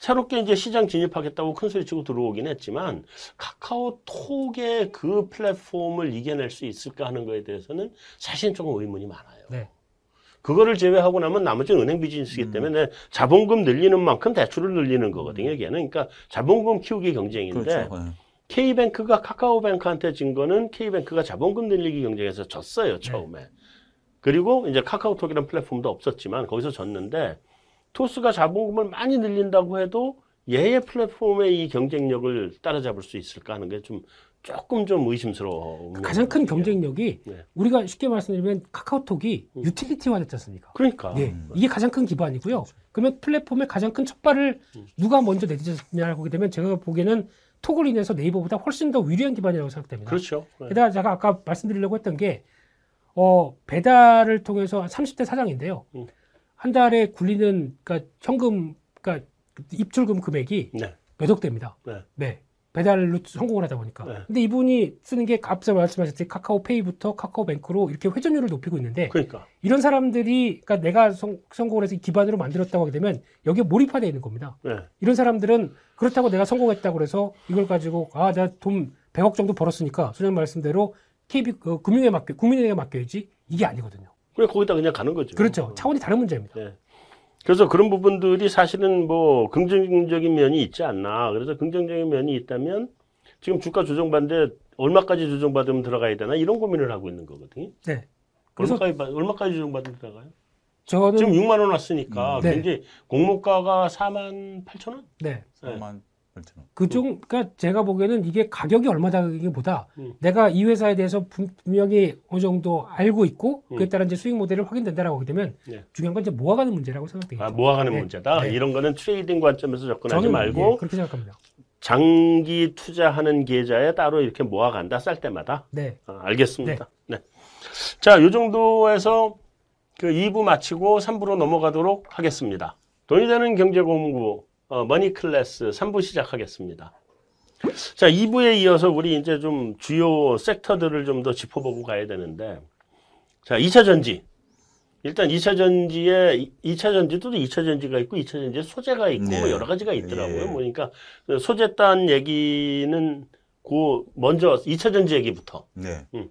새롭게 이제 시장 진입하겠다고 큰 소리 치고 들어오긴 했지만 카카오톡의 그 플랫폼을 이겨낼 수 있을까 하는 거에 대해서는 사실은 조금 의문이 많아요. 네. 그거를 제외하고 나면 나머지는 은행 비즈니스이기 때문에 자본금 늘리는 만큼 대출을 늘리는 거거든요. 걔는 그러니까 자본금 키우기 경쟁인데 그렇죠. 예. K뱅크가 카카오뱅크한테 진 거는 K뱅크가 자본금 늘리기 경쟁에서 졌어요, 처음에. 그리고 이제 카카오톡이라는 플랫폼도 없었지만 거기서 졌는데 토스가 자본금을 많이 늘린다고 해도 얘의 플랫폼의 이 경쟁력을 따라잡을 수 있을까 하는 게 좀 조금 좀 의심스러워. 가장 큰 경쟁력이 네. 우리가 쉽게 말씀드리면 카카오톡이 유틸리티화 됐지 않습니까? 그러니까. 예, 이게 가장 큰 기반이고요. 그러면 플랫폼의 가장 큰 첫발을 누가 먼저 내딛느냐고 하게 되면 제가 보기에는 톡을 인해서 네이버보다 훨씬 더 유리한 기반이라고 생각됩니다. 그렇죠. 네. 게다가 제가 아까 말씀드리려고 했던 게, 어, 배달을 통해서 30대 사장인데요. 음. 한 달에 굴리는, 그러니까 현금, 그러니까 입출금 금액이 네. 몇 억대입니다. 네. 네. 배달로 성공을 하다 보니까. 네. 근데 이분이 쓰는 게 앞서 말씀하셨듯이 카카오페이부터 카카오뱅크로 이렇게 회전율을 높이고 있는데 그러니까. 이런 사람들이 그러니까 내가 성, 성공을 해서 기반으로 만들었다고 하게 되면 여기에 몰입화되어 있는 겁니다. 네. 이런 사람들은 그렇다고 내가 성공했다고 그래서 이걸 가지고 아, 내가 돈 100억 정도 벌었으니까 소장 말씀대로 KB 어, 금융에 맡겨 국민에게 맡겨야지 이게 아니거든요. 그래 거기다 그냥 가는 거죠. 그렇죠. 차원이 다른 문제입니다. 네. 그래서 그런 부분들이 사실은 뭐 긍정적인 면이 있지 않나. 그래서 긍정적인 면이 있다면 지금 주가 조정받는데 얼마까지 조정받으면 들어가야 되나 이런 고민을 하고 있는 거거든요. 네. 그래서 얼마까지, 받- 얼마까지 조정받으면 들어가요? 저는 지금 6만 원 왔으니까 음. 네. 굉장히 공모가가 4만 8천 원? 네. 4만 8천 원. 그중 그러니까 제가 보기에는 이게 가격이 얼마다기보다 음. 내가 이 회사에 대해서 분명히 어느 정도 알고 있고 그에 음. 따라 이제 수익 모델을 확인된다라고 하게 되면 네. 중요한 건 이제 모아가는 문제라고 생각되겠죠. 아, 모아가는 네. 문제다. 네. 이런 거는 trading 관점에서 접근하지 저는 말고 예, 그렇게 생각합니다. 장기 투자하는 계좌에 따로 이렇게 모아간다. 쌀 때마다. 네. 아, 알겠습니다. 네. 자, 요 정도에서 그 2부 마치고 3부로 넘어가도록 하겠습니다. 돈이 되는 경제 공부 어, 머니 클래스 3부 시작하겠습니다. 자, 2부에 이어서 우리 이제 좀 주요 섹터들을 좀 더 짚어보고 가야 되는데 자, 2차 전지. 일단 2차 전지에 2차 전지도 2차 전지가 있고 2차 전지에 소재가 있고 네. 뭐 여러 가지가 있더라고요. 예. 그러니까 소재 딴 얘기는 그 먼저 2차 전지 얘기부터 네. 음.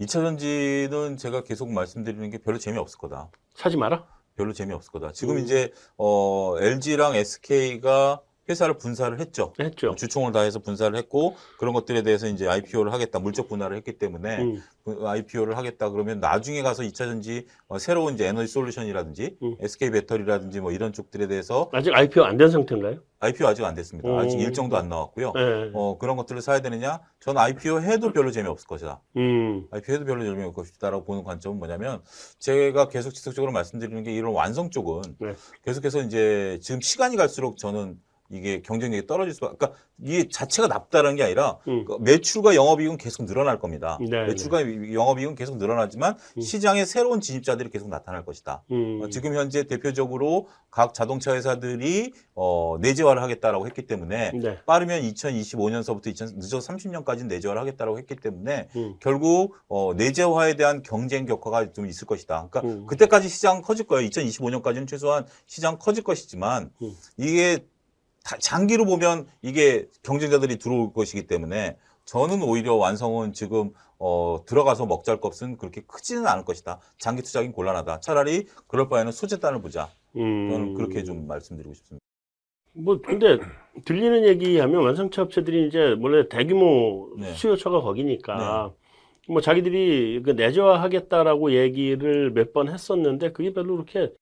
2차 전지는 제가 계속 말씀드리는 게 별로 재미없을 거다. 사지 마라. 별로 재미없을 거다. 지금 음. 이제 어 LG랑 SK가 회사를 분사를 했죠. 했죠. 주총을 다해서 분사를 했고 그런 것들에 대해서 이제 IPO를 하겠다 물적 분할을 했기 때문에 음. IPO를 하겠다 그러면 나중에 가서 2차 전지 어, 새로운 이제 에너지 솔루션이라든지 음. SK 배터리라든지 뭐 이런 쪽들에 대해서 아직 IPO 안 된 상태인가요? IPO 아직 안 됐습니다. 아직 음. 일정도 안 나왔고요. 네. 어 그런 것들을 사야 되느냐? 저는 IPO 해도 별로 재미없을 것이다. 음. IPO 해도 별로 재미없을 것이다라고 보는 관점은 뭐냐면 제가 계속 지속적으로 말씀드리는 게 이런 완성 쪽은 네. 계속해서 이제 지금 시간이 갈수록 저는 이게 경쟁력이 떨어질 수밖에 그러니까 이게 자체가 나쁘다는 게 아니라 음. 그 매출과 영업이익은 계속 늘어날 겁니다. 네, 매출과 영업이익은 계속 늘어나지만 음. 시장에 새로운 진입자들이 계속 나타날 것이다. 음. 어, 지금 현재 대표적으로 각 자동차 회사들이 어, 내재화를 하겠다라고 했기 때문에 네. 빠르면 2025년서부터 2000, 늦어서 30년까지는 내재화를 하겠다라고 했기 때문에 음. 결국 어, 내재화에 대한 경쟁 격화가 좀 있을 것이다. 그러니까 음. 그때까지 시장 커질 거예요. 2025년까지는 최소한 시장 커질 것이지만 음. 이게 다- 장기로 보면 이게 경쟁자들이 들어올 것이기 때문에 저는 오히려 완성은 지금 어, 들어가서 먹잘 값은 그렇게 크지는 않을 것이다. 장기 투자긴 곤란하다. 차라리 그럴 바에는 소재단을 보자. 음. 저는 그렇게 좀 말씀드리고 싶습니다. 뭐 근데 들리는 얘기하면 완성차 업체들이 이제 원래 대규모 네. 수요처가 거기니까 뭐 자기들이 그 내재화하겠다라고 얘기를 몇 번 했었는데 그게 별로 그렇게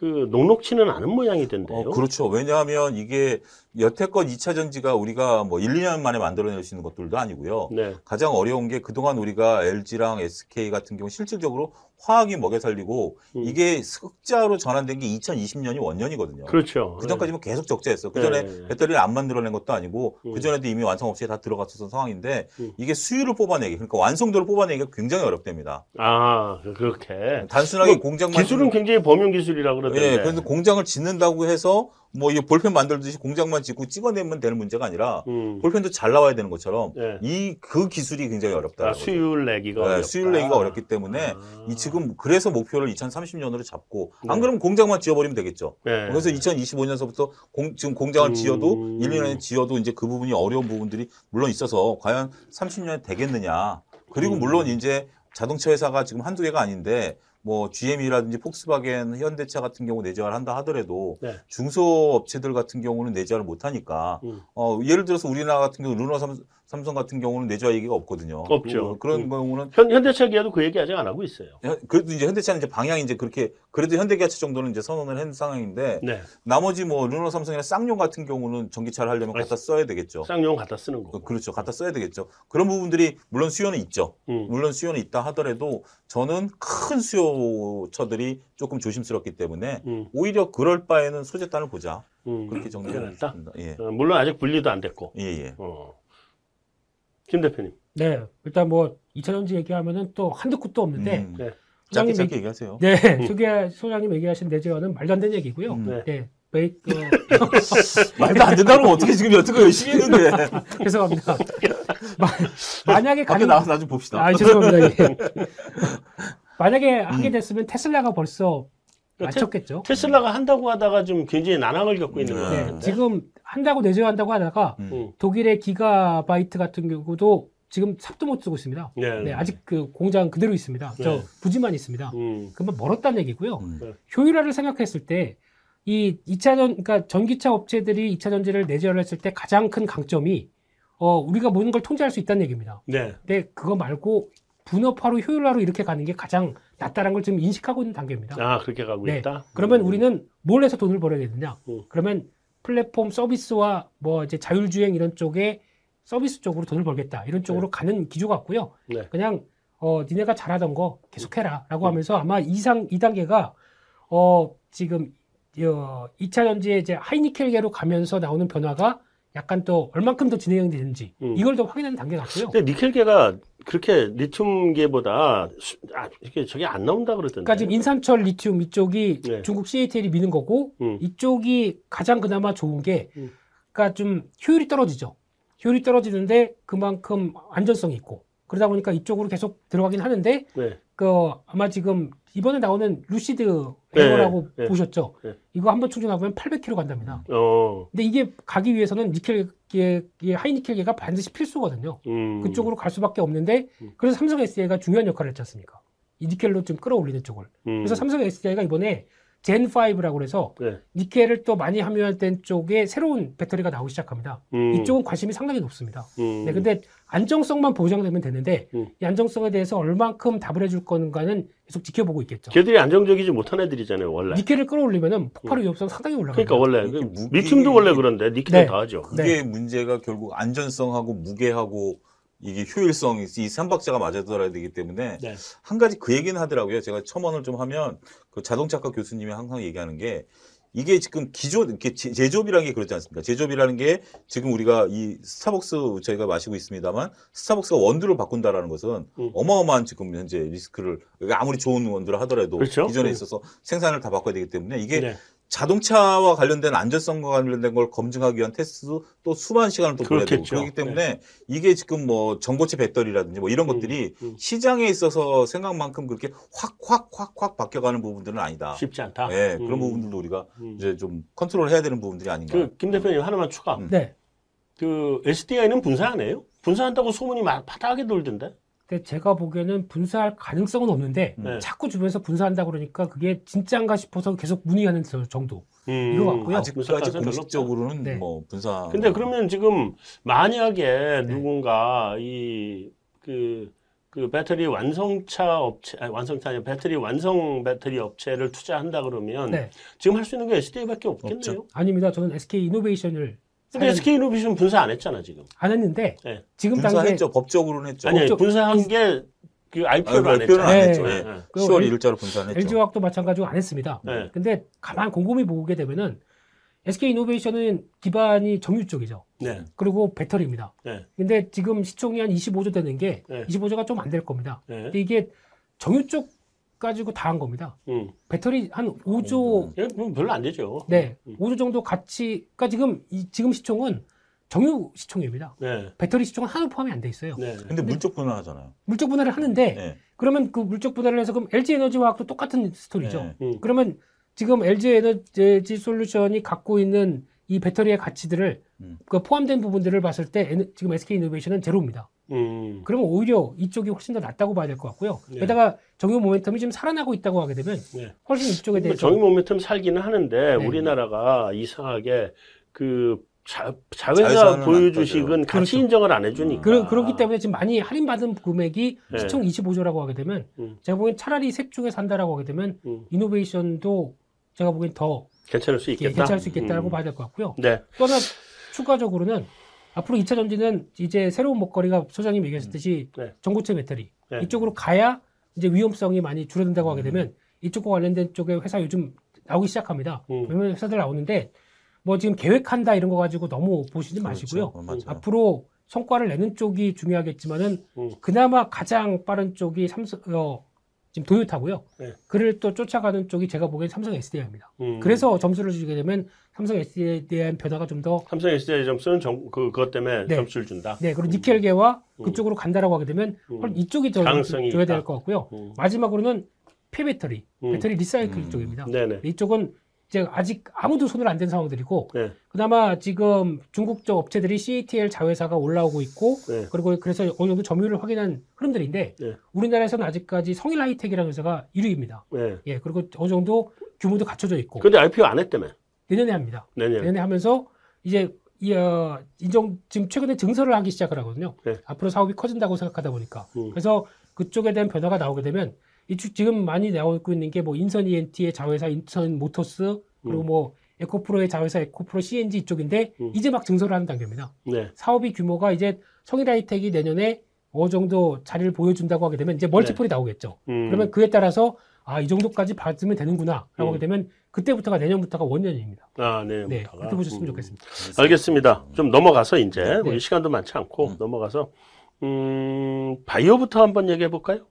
그 녹록치는 않은 모양이던데요. 어, 그렇죠. 왜냐하면 이게 여태껏 2차 전지가 우리가 뭐 1, 2년 만에 만들어낼 수 있는 것들도 아니고요. 네. 가장 어려운 게 그동안 우리가 LG랑 SK 같은 경우 실질적으로 화학이 먹여 살리고 음. 이게 흑자로 전환된 게 2020년이 원년이거든요. 그렇죠. 그 전까지는 계속 적자였어. 그 전에 네. 배터리를 안 만들어낸 것도 아니고 음. 그 전에도 이미 완성 업체에 다 들어갔었던 상황인데 음. 이게 수율을 뽑아내기, 그러니까 완성도를 뽑아내기가 굉장히 어렵답니다. 아 그렇게 단순하게 뭐, 공장만 기술은 굉장히 범용 기술이라고 그러던데. 예, 그래서 공장을 짓는다고 해서 뭐 이 볼펜 만들듯이 공장만 짓고 찍어내면 되는 문제가 아니라 음. 볼펜도 잘 나와야 되는 것처럼 네. 이그 기술이 굉장히 어렵다. 아, 수율 내기가 네, 수율 내기가 어렵기 때문에 아. 이 지금 그래서 목표를 2030년으로 잡고 네. 안 그러면 공장만 지어버리면 되겠죠. 네. 그래서 2025년서부터 공, 지금 공장을 음. 지어도 1, 2년에 지어도 이제 그 부분이 어려운 부분들이 물론 있어서 과연 30년에 되겠느냐. 그리고 음. 물론 이제 자동차 회사가 지금 한두 개가 아닌데 뭐 GM이라든지 폭스바겐, 현대차 같은 경우 내재화를 한다 하더라도 네. 중소업체들 같은 경우는 내재화를 못 하니까 음. 어 예를 들어서 우리나라 같은 경우 르노 삼, 삼성 같은 경우는 내재화 얘기가 없거든요. 없죠. 그, 런 음. 경우는 현, 현대차 기아도 그 얘기 아직 안 하고 있어요. 그래도 이제 현대차는 이제 방향이 이제 그렇게 그래도 현대기아차 정도는 이제 선언을 한 상황인데 네. 나머지 뭐 르노 삼성이나 쌍용 같은 경우는 전기차를 하려면 갖다 써야 되겠죠. 쌍용 갖다 쓰는 거. 그렇죠. 갖다 써야 되겠죠. 그런 부분들이 물론 수요는 있죠. 음. 물론 수요는 있다 하더라도 저는 큰 수요처들이 조금 조심스럽기 때문에 음. 오히려 그럴 바에는 소재 단을 보자. 음. 그렇게 정리를 했다. 예. 어, 물론 아직 분리도 안 됐고. 예, 예. 어. 김 대표님. 네, 일단 뭐 2차 전지 얘기하면은 또 한두 끝도 없는데. 음. 네. 짧게 짧게 얘기하세요. 네, 소개 소장님 얘기하신 내재화는 말도 안 되는 얘기고요. 음. 네. 네. 메이, 어, 말도 안 된다는 건 어떻게 지금 여태껏 열심히 했는데. 죄송합니다. 마, 만약에 가능... 나와서 나좀 봅시다. 아, 죄송합니다. 예. 만약에 하게 음. 됐으면 테슬라가 벌써 맞췄겠죠. 테, 슬라가 한다고 하다가 좀 굉장히 난항을 겪고 있는 네. 거예요. 네, 지금 한다고 내재한다고 하다가 음. 독일의 기가바이트 같은 경우도 지금 삽도 못 쓰고 있습니다. 네. 네 아직 그 공장 그대로 있습니다. 저 네. 부지만 있습니다. 음. 그러면 멀었다는 얘기고요. 음. 네. 효율화를 생각했을 때 이 2차 전, 그러니까 전기차 업체들이 2차 전지를 내재를 했을 때 가장 큰 강점이 어, 우리가 모든 걸 통제할 수 있다는 얘기입니다. 네. 근데 그거 말고 분업화로 효율화로 이렇게 가는 게 가장 낫다는 걸 지금 인식하고 있는 단계입니다. 아, 그렇게 가고 네. 있다? 그러면 음. 우리는 뭘 해서 돈을 벌어야 되느냐? 음. 그러면 플랫폼 서비스와 뭐 이제 자율주행 이런 쪽에 서비스 쪽으로 돈을 벌겠다. 이런 쪽으로 네. 가는 기조 같고요. 네. 그냥 어 니네가 잘하던 거 계속해라 라고 음. 하면서 아마 이상 이 단계가 어 지금 어 2차 전지에 이제 하이니켈계로 가면서 나오는 변화가 약간 또 얼만큼 더 진행이 되는지 음. 이걸 더 확인하는 단계 같고요. 근데 니켈계가 그렇게 리튬계보다 아, 이게 저게 안 나온다 그러던데. 그러니까 지금 인산철 리튬 이쪽이 네. 중국 CATL이 미는 거고 음. 이쪽이 가장 그나마 좋은 게 음. 그러니까 좀 효율이 떨어지죠. 효율이 떨어지는데 그만큼 안전성이 있고 그러다 보니까 이쪽으로 계속 들어가긴 하는데 네. 그 아마 지금 이번에 나오는 루시드 에어라고 네, 네, 보셨죠? 네. 이거 한번 충전하면 800km 간답니다. 어. 근데 이게 가기 위해서는 니켈계, 하이니켈계가 반드시 필수거든요. 음. 그쪽으로 갈 수밖에 없는데 음. 그래서 삼성 SDI가 중요한 역할을 했지 않습니까? 이 니켈로 좀 끌어올리는 쪽을. 음. 그래서 삼성 SDI가 이번에 젠5라고 그래서 네. 니켈을 또 많이 함유된 쪽에 새로운 배터리가 나오기 시작합니다. 음. 이쪽은 관심이 상당히 높습니다. 음. 네, 근데 안정성만 보장되면 되는데 음. 이 안정성에 대해서 얼만큼 답을 해줄 건가는 계속 지켜보고 있겠죠. 걔들이 안정적이지 못한 애들이잖아요, 원래. 니켈을 끌어올리면 폭발 음. 위험성 상당히 올라가요. 그러니까 원래 무게... 리튬도 원래 그런데 니켈 네. 다 하죠. 그게 네. 문제가 결국 안전성하고 무게하고 이게 효율성이 이 삼박자가 맞아들어야 되기 때문에 네. 한 가지 그 얘기는 하더라고요. 제가 첨언을 좀 하면 그 자동차과 교수님이 항상 얘기하는 게 이게 지금 기존 이렇게 제조업이라는 게 그렇지 않습니까? 제조업이라는 게 지금 우리가 이 스타벅스 저희가 마시고 있습니다만 스타벅스가 원두를 바꾼다라는 것은 음. 어마어마한 지금 현재 리스크를 아무리 좋은 원두를 하더라도 그렇죠? 기존에 음. 있어서 생산을 다 바꿔야 되기 때문에 이게 네. 자동차와 관련된 안전성과 관련된 걸 검증하기 위한 테스트도 또 수많은 시간을 또 보내야 되고 그렇기 때문에 네. 이게 지금 뭐 전고체 배터리라든지 뭐 이런 음, 것들이 음. 시장에 있어서 생각만큼 그렇게 확 확 확 확 바뀌어가는 부분들은 아니다. 쉽지 않다. 네, 음. 그런 부분들도 우리가 음. 이제 좀 컨트롤 해야 되는 부분들이 아닌가. 그 김 대표님 하나만 추가. 음. 네. 그 SDI는 분사 안 해요? 분사한다고 소문이 바닥에 돌던데? 근데 제가 보기에는 분사할 가능성은 없는데 네. 자꾸 주변에서 분사한다 그러니까 그게 진짜인가 싶어서 계속 문의하는 정도 음, 이거 같고요. 아직까지 공식적으로는 네. 뭐 분사. 근데 그러면 지금 만약에 네. 누군가 이그 그 배터리 완성차 업체, 아니 완성차 아니 배터리 완성 배터리 업체를 투자한다 그러면 네. 지금 할 수 있는 게 SDI밖에 없겠네요. 없죠. 아닙니다. 저는 SK 이노베이션을 근데 SK 이노베이션 분사 안 했잖아 지금. 안 했는데 네. 지금 단계 했죠. 법적으로는 했죠. 아니 법적... 분사한 게 그 IPO를 아, 안 했죠. 안 했죠. 네. 네. 10월 1일자로 분사했죠. LG화학도 마찬가지로 안 했습니다. 네. 근데 가만 곰곰이 보게 되면은 SK 이노베이션은 기반이 정유 쪽이죠. 네. 그리고 배터리입니다. 네. 근데 지금 시총이 한 25조 되는 게 네. 25조가 좀 안 될 겁니다. 네. 근데 이게 정유 쪽 가지고 다 한 겁니다. 음. 배터리 한 5조 음. 음. 별로 안 되죠. 네. 음. 5조 정도 가치 그러니까 지금 이, 지금 시총은 정유 시총입니다. 네. 배터리 시총은 하나도 포함이 안 돼 있어요. 네. 근데, 근데 물적 분할하잖아요. 물적 분할을 하는데 네. 그러면 그 물적 분할을 해서 그럼 LG 에너지화학도 똑같은 스토리죠. 네. 음. 그러면 지금 LG 에너지 솔루션이 갖고 있는 이 배터리의 가치들을 음. 그 포함된 부분들을 봤을 때 지금 SK 이노베이션은 제로입니다. 음. 그러면 오히려 이쪽이 훨씬 더 낫다고 봐야 될 것 같고요. 네. 게다가 정유 모멘텀이 지금 살아나고 있다고 하게 되면 네. 훨씬 이쪽에 대해서 정유 모멘텀 살기는 하는데 네. 우리나라가 이상하게 그 자, 자회사 보유 주식은 같이 그렇죠. 인정을 안 해주니까. 그, 그렇기 때문에 지금 많이 할인받은 금액이 네. 시총 25조라고 하게 되면 음. 제가 보기엔 차라리 셋 중에 산다라고 하게 되면 음. 이노베이션도 제가 보기엔 더 괜찮을 수 있겠다. 괜찮을 수 있겠다라고 음. 봐야 될 것 같고요. 네. 또 하나 추가적으로는 앞으로 2차 전지는 이제 새로운 먹거리가 소장님 얘기하셨듯이 음. 네. 전고체 배터리 네. 이쪽으로 가야 이제 위험성이 많이 줄어든다고 하게 되면 이쪽과 관련된 쪽의 회사 요즘 나오기 시작합니다. 음. 몇몇 회사들 나오는데 뭐 지금 계획한다 이런 거 가지고 너무 보시지 그렇죠. 마시고요. 어, 앞으로 성과를 내는 쪽이 중요하겠지만은 음. 그나마 가장 빠른 쪽이 삼성 어, 지금 도요타고요. 네. 그를 또 쫓아가는 쪽이 제가 보기엔 삼성 SDI입니다. 음. 그래서 점수를 주게 되면 삼성 SDI에 대한 변화가 좀 더 삼성 SDI 점수는 점, 그, 그것 때문에 네. 점수를 준다. 네, 그리고 니켈계와 음. 그쪽으로 간다라고 하게 되면 음. 이쪽이 더 줘야 될 것 같고요. 음. 마지막으로는 폐배터리, 음. 배터리 리사이클 음. 쪽입니다. 네네. 이쪽은 이제 아직 아무도 손을 안 댄 상황들이고 네. 그나마 지금 중국 쪽 업체들이 CATL 자회사가 올라오고 있고 네. 그리고 그래서 어느 정도 점유율을 확인한 흐름들인데 네. 우리나라에서는 아직까지 성일 하이텍이라는 회사가 1위입니다. 예, 그리고 어느 정도 규모도 갖춰져 있고. 근데 IPO 안 했다며? 내년에 합니다. 내년. 내년에 하면서 이제 이, 어, 인정, 지금 최근에 증설을 하기 시작을 하거든요. 네. 앞으로 사업이 커진다고 생각하다 보니까. 음. 그래서 그쪽에 대한 변화가 나오게 되면 이 지금 많이 나오고 있는 게 뭐 인선 ENT의 자회사 인선 모터스 그리고 음. 뭐 에코프로의 자회사 에코프로 CNG 이쪽인데 음. 이제 막 증설을 하는 단계입니다. 네. 사업이 규모가 이제 성일하이텍이 내년에 어느 정도 자리를 보여준다고 하게 되면 이제 멀티플이 네. 나오겠죠. 음. 그러면 그에 따라서 아 이 정도까지 받으면 되는구나라고 음. 하게 되면 그때부터가 내년부터가 원년입니다. 아, 네. 네 그렇게 보셨으면 좋겠습니다. 알겠습니다. 좀 넘어가서 이제 네. 우리 시간도 많지 않고 넘어가서 음, 바이오부터 한번 얘기해 볼까요?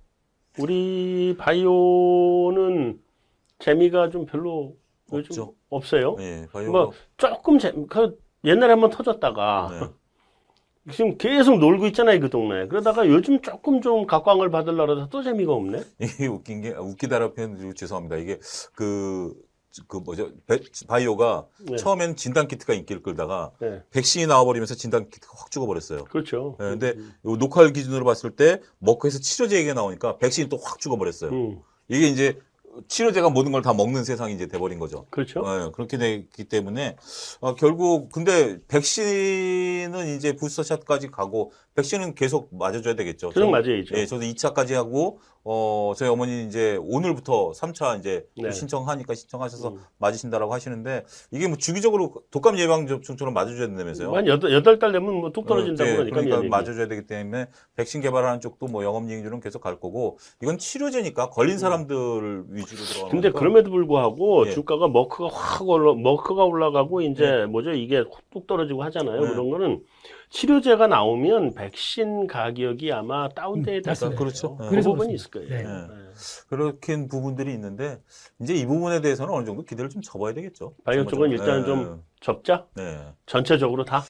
우리 바이오는 재미가 좀 별로 요즘 없죠. 없어요. 네, 바이오. 뭐 조금 재, 그 옛날에 한번 터졌다가 네. 지금 계속 놀고 있잖아요 그 동네. 그러다가 요즘 조금 좀 각광을 받으려고 해서 또 재미가 없네. 이게 웃긴 게 웃기다라고 표현 드리고 죄송합니다. 이게 그 그 뭐죠 바이오가 네. 처음엔 진단 키트가 인기를 끌다가 네. 백신이 나와버리면서 진단 키트가 확 죽어버렸어요. 그렇죠. 네, 근데 음. 녹화일 기준으로 봤을 때 먹고해서 치료제 얘기가 나오니까 백신이 또 확 죽어버렸어요. 음. 이게 이제 치료제가 모든 걸 다 먹는 세상이 이제 돼버린 거죠. 그렇죠. 네, 그렇게 되기 때문에 어, 결국 근데 백신은 이제 부스터샷까지 가고 백신은 계속 맞아줘야 되겠죠. 계속 맞아야죠. 예, 저도 2차까지 하고 어, 저희 어머니 이제 오늘부터 3차 이제 네. 신청하니까 신청하셔서 음. 맞으신다라고 하시는데 이게 뭐 주기적으로 독감 예방 접종처럼 맞아줘야 된다면서요? 만 여덟, 여덟 달 되면 뭐 뚝 떨어진다고 어, 네, 그러니까, 그러니까 맞아줘야 되기 때문에 백신 개발하는 쪽도 뭐 영업이익률은 계속 갈 거고 이건 치료제니까 걸린 음. 사람들을 음. 위주로 들어가는 근데 그럼에도 불구하고 예. 주가가 머크가 확 올라 머크가 올라가고 이제 예. 뭐죠 이게 뚝 떨어지고 하잖아요. 예. 그런 거는 치료제가 나오면 백신 가격이 아마 다운돼야 될 음, 그렇죠. 네. 그 부분이 있을 거예요. 네. 네. 그렇게 부분들이 있는데 이제 이 부분에 대해서는 어느 정도 기대를 좀 접어야 되겠죠. 바이오 쪽은 일단 좀 네. 접자. 네. 전체적으로 다.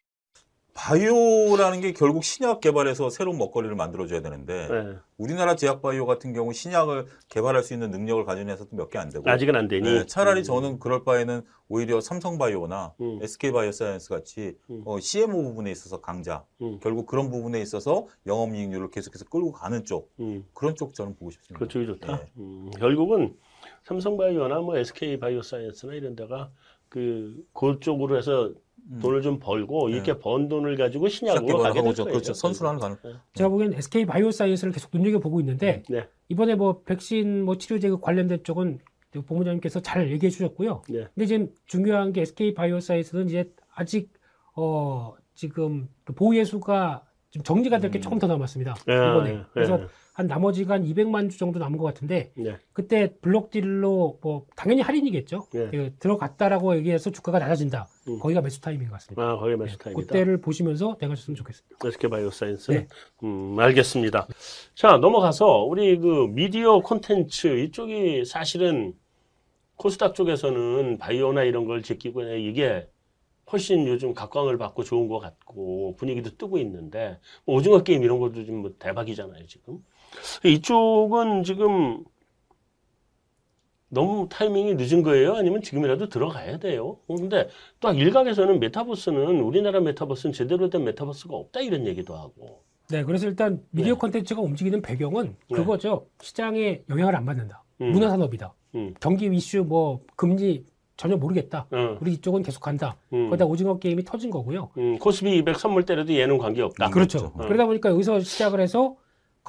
바이오라는 게 결국 신약 개발해서 새로운 먹거리를 만들어줘야 되는데 네. 우리나라 제약 바이오 같은 경우 신약을 개발할 수 있는 능력을 가진 회사도 몇 개 안 되고 아직은 안 되니 네, 차라리 음. 저는 그럴 바에는 오히려 삼성 바이오나 음. SK 바이오사이언스 같이 음. 어, CMO 부분에 있어서 강자 음. 결국 그런 부분에 있어서 영업이익률을 계속해서 끌고 가는 쪽 음. 그런 쪽 저는 보고 싶습니다. 그쪽이 좋다. 네. 음, 결국은 삼성 바이오나 뭐 SK 바이오사이언스나 이런 데가 그 그쪽으로 해서 음. 돈을 좀 벌고 네. 이렇게 번 돈을 가지고 신약으로 가게 될 거예요. 그렇죠. 선순환을 가는. 네. 제가 보기엔 SK 바이오사이언스를 계속 눈여겨 보고 있는데 네. 이번에 뭐 백신 뭐 치료제 관련된 쪽은 본부장님께서 잘 얘기해 주셨고요. 네. 근데 지금 중요한 게 SK 바이오사이언스는 이제 아직 어, 지금 그 보호예수가 지금 정리가 될게 음. 조금 더 남았습니다. 예, 이번에. 예, 그래서 예. 한 나머지가 한 200만 주 정도 남은 것 같은데 네. 그때 block deal로 뭐 당연히 할인이겠죠. 네. 그 들어갔다라고 얘기해서 주가가 낮아진다. 음. 거기가 매수 타이밍인 것 같습니다. 아, 거기 네, 매수 타임이다. 그때를 보시면서 들어가셨으면 좋겠습니다. SK 바이오사이언스. 네. 음, 알겠습니다. 자, 넘어가서 우리 그 미디어 콘텐츠 이쪽이 사실은 코스닥 쪽에서는 바이오나 이런 걸 제끼고 이게 훨씬 요즘 각광을 받고 좋은 것 같고 분위기도 뜨고 있는데 뭐 오징어 게임 이런 것도 좀뭐 대박이잖아요 지금 이쪽은 지금 너무 타이밍이 늦은 거예요 아니면 지금이라도 들어가야 돼요 어, 근데 또 일각에서는 메타버스는 우리나라 메타버스는 제대로 된 메타버스가 없다 이런 얘기도 하고 네, 그래서 일단 미디어 네. 콘텐츠가 움직이는 배경은 네. 그거죠. 시장에 영향을 안 받는다. 음. 문화산업이다. 음. 경기 이슈 뭐 금리 전혀 모르겠다. 어, 우리 이쪽은 계속 간다. 음. 거기다 오징어 게임이 터진 거고요. 음, 코스피 200 선물 때려도 얘는 관계없다 그렇죠. 어. 그러다 보니까 여기서 시작을 해서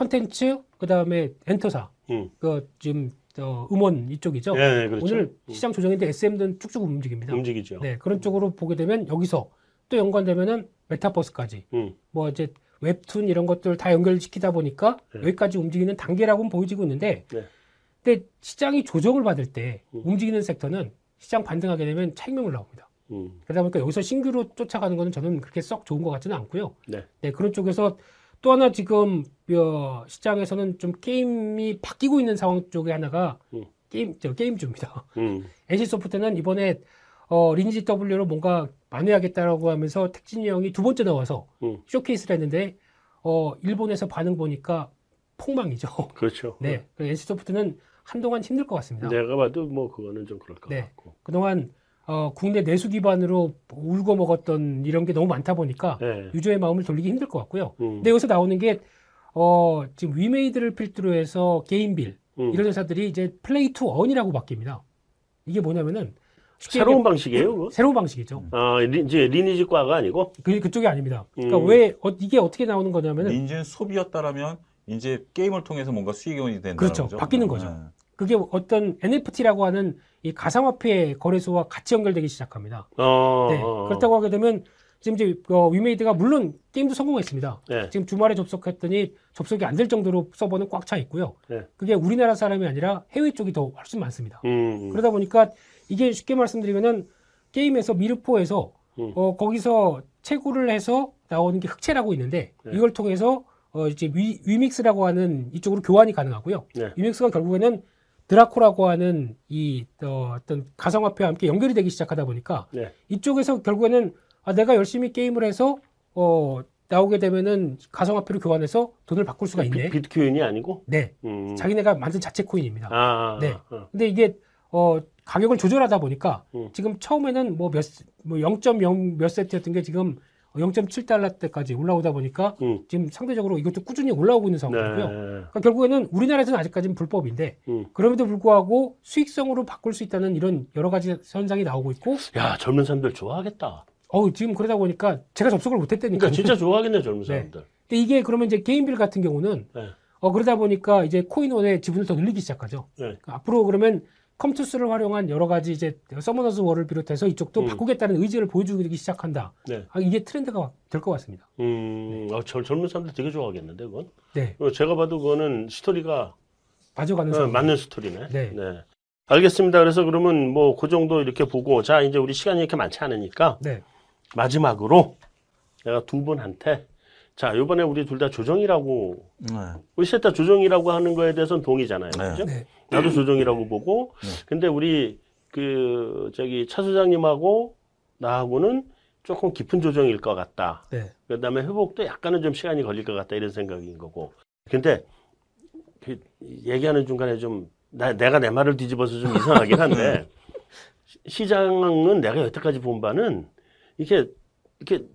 컨텐츠 그다음에 엔터사 음. 그 지금 어, 음원 이쪽이죠. 네, 그렇죠. 오늘 음. 시장 조정인데 SM는 쭉쭉 움직입니다. 움직이죠 네, 그런 쪽으로 보게 되면 여기서 또 연관되면은 메타버스까지 음. 뭐 이제 웹툰 이런 것들 다 연결시키다 보니까 네. 여기까지 움직이는 단계라고는 보여지고 있는데 네. 근데 시장이 조정을 받을 때 음. 움직이는 섹터는 시장 반등하게 되면 차익명을 나옵니다. 음. 그러다 보니까 여기서 신규로 쫓아가는 거는 저는 그렇게 썩 좋은 것 같지는 않고요. 네. 그런 쪽에서 또 하나 지금 어, 시장에서는 좀 게임이 바뀌고 있는 상황 쪽에 하나가 음. 게임 저 게임주입니다. 음. NC소프트는 이번에 어, 리니지 W로 뭔가 만회하겠다라고 하면서 택진이 형이 두 번째 나와서 음. 쇼케이스를 했는데 어, 일본에서 반응 보니까 폭망이죠. 그렇죠 네. NC소프트는 한동안 힘들 것 같습니다. 내가 봐도 뭐 그거는 좀 그럴 것 네. 같고 그동안 어, 국내 내수 기반으로 우려먹었던 이런 게 너무 많다 보니까 네. 유저의 마음을 돌리기 힘들 것 같고요. 음. 근데 여기서 나오는 게 어, 지금 위메이드를 필두로 해서 게임빌 음. 이런 회사들이 이제 play to earn이라고 바뀝니다. 이게 뭐냐면은 새로운 방식이에요 그거? 새로운 방식이죠. 아, 리, 이제 리니지과가 아니고 그 그쪽이 아닙니다. 그러니까 음. 왜 어, 이게 어떻게 나오는 거냐면은 인지는 소비였다라면 이제 게임을 통해서 뭔가 수익이 된다는 그렇죠. 거죠. 바뀌는 거죠. 네. 그게 어떤 NFT라고 하는 이 가상화폐 거래소와 같이 연결되기 시작합니다. 어, 네. 어, 어. 그렇다고 하게 되면 지금 이제 어, 위메이드가 물론 게임도 성공했습니다. 네. 지금 주말에 접속했더니 접속이 안 될 정도로 서버는 꽉 차 있고요. 네. 그게 우리나라 사람이 아니라 해외 쪽이 더 훨씬 많습니다. 음. 그러다 보니까 이게 쉽게 말씀드리면은 게임에서 미르포에서 음. 어, 거기서 채굴을 해서 나오는 게 흑채라고 있는데 네. 이걸 통해서 어, 이제 위, 위믹스라고 하는 이쪽으로 교환이 가능하고요. 네. 위믹스가 결국에는 드라코라고 하는 이 어, 어떤 가상화폐와 함께 연결이 되기 시작하다 보니까 네. 이쪽에서 결국에는 아, 내가 열심히 게임을 해서 어, 나오게 되면은 가상화폐로 교환해서 돈을 바꿀 수가 있네. 비, 비트코인이 아니고 네. 음. 자기네가 만든 자체 코인입니다. 아, 네. 어. 근데 이게 어 가격을 조절하다 보니까 음. 지금 처음에는 뭐 몇 뭐 0.0 몇 세트였던 게 지금 0.7달러 때까지 올라오다 보니까 음. 지금 상대적으로 이것도 꾸준히 올라오고 있는 네. 상황이고요. 그러니까 결국에는 우리나라에서는 아직까지는 불법인데 음. 그럼에도 불구하고 수익성으로 바꿀 수 있다는 이런 여러 가지 현상이 나오고 있고 야, 젊은 사람들 좋아하겠다. 어 지금 그러다 보니까 제가 접속을 못했다니까. 그러니까 진짜 좋아하겠네, 젊은 네. 사람들. 근데 이게 그러면 이제 게임빌 같은 경우는 네. 어 그러다 보니까 이제 코인원의 지분을 더 늘리기 시작하죠. 네. 그러니까 앞으로 그러면 컴투스를 활용한 여러 가지 이제 서머너스 월을 비롯해서 이쪽도 음. 바꾸겠다는 의지를 보여주기 시작한다. 네. 아, 이게 트렌드가 될 것 같습니다. 음, 어, 저, 젊은 사람들 되게 좋아하겠는데, 그건. 네, 어, 제가 봐도 그거는 스토리가 맞아가는 어. 맞는 스토리네. 네. 알겠습니다. 그래서 그러면 뭐 그 정도 이렇게 보고 자 이제 우리 시간이 이렇게 많지 않으니까 네, 마지막으로 내가 두 분한테 자 이번에 우리 둘 다 조정이라고 네. 우리 셋 다 조정이라고 하는 거에 대해서는 동의잖아요. 네. 그죠? 네, 나도 조정이라고 보고 네. 근데 우리 그 저기 차 소장님하고 나하고는 조금 깊은 조정일 것 같다. 네, 그다음에 회복도 약간은 좀 시간이 걸릴 것 같다 이런 생각인 거고. 근데 그 얘기하는 중간에 좀 나, 내가 내 말을 뒤집어서 좀 이상하긴 한데 시- 시장은 내가 여태까지 본 바는 이렇게 이렇게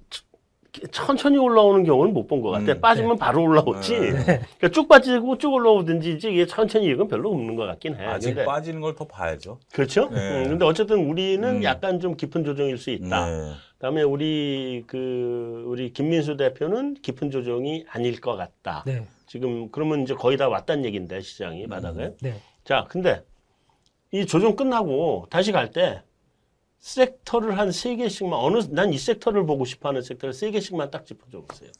천천히 올라오는 경우는 못 본 것 같아. 음, 빠지면 바로 올라오지. 네. 그러니까 쭉 빠지고 쭉 올라오든지 이제 이게 천천히 이건 별로 없는 것 같긴 해. 아직 근데 빠지는 걸 더 봐야죠. 그렇죠. 네. 음, 근데 어쨌든 우리는 음. 약간 좀 깊은 조정일 수 있다. 네. 그다음에 우리 그 우리 김민수 대표는 깊은 조정이 아닐 것 같다. 네, 지금 그러면 이제 거의 다 왔단 얘긴데 시장이 바닥에. 네. 자, 근데 이 조정 끝나고 다시 갈 때 섹터를 한 세 개씩만 어느 난 이 섹터를 보고 싶어하는 섹터를 세 개씩만 딱 짚어줘 보세요.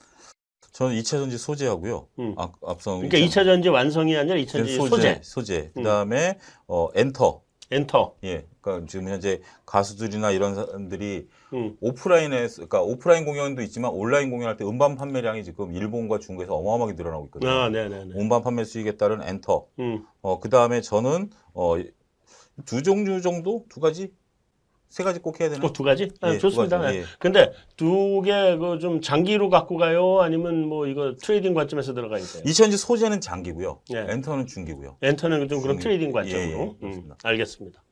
저는 2차 전지 소재하고요. 음. 앞, 앞서 그러니까 2차 전지 완성이 아니라 2차 전지 소재. 소재. 소재. 그다음에 어 엔터. 엔터. 예. 그러니까 지금 현재 가수들이나 이런 사람들이 음. 오프라인에 그러니까 오프라인 공연도 있지만 온라인 공연할 때 음반 판매량이 지금 일본과 중국에서 어마어마하게 늘어나고 있거든요. 아, 네, 네, 네. 음반 판매 수익에 따른 엔터. 음. 어, 그다음에 저는 어, 두 종류 정도 두 가지 세 가지 꼭 해야 되나? 어, 두 가지? 아, 예, 좋습니다. 두 가지, 네. 예. 근데 두 개 그 좀 장기로 갖고 가요? 아니면 뭐 이거 트레이딩 관점에서 들어가야 돼요? 이차전지 소재는 장기고요. 예. 엔터는 중기고요. 엔터는 좀 그런 중기. 트레이딩 예, 관점으로. 예, 음, 그렇습니다. 알겠습니다.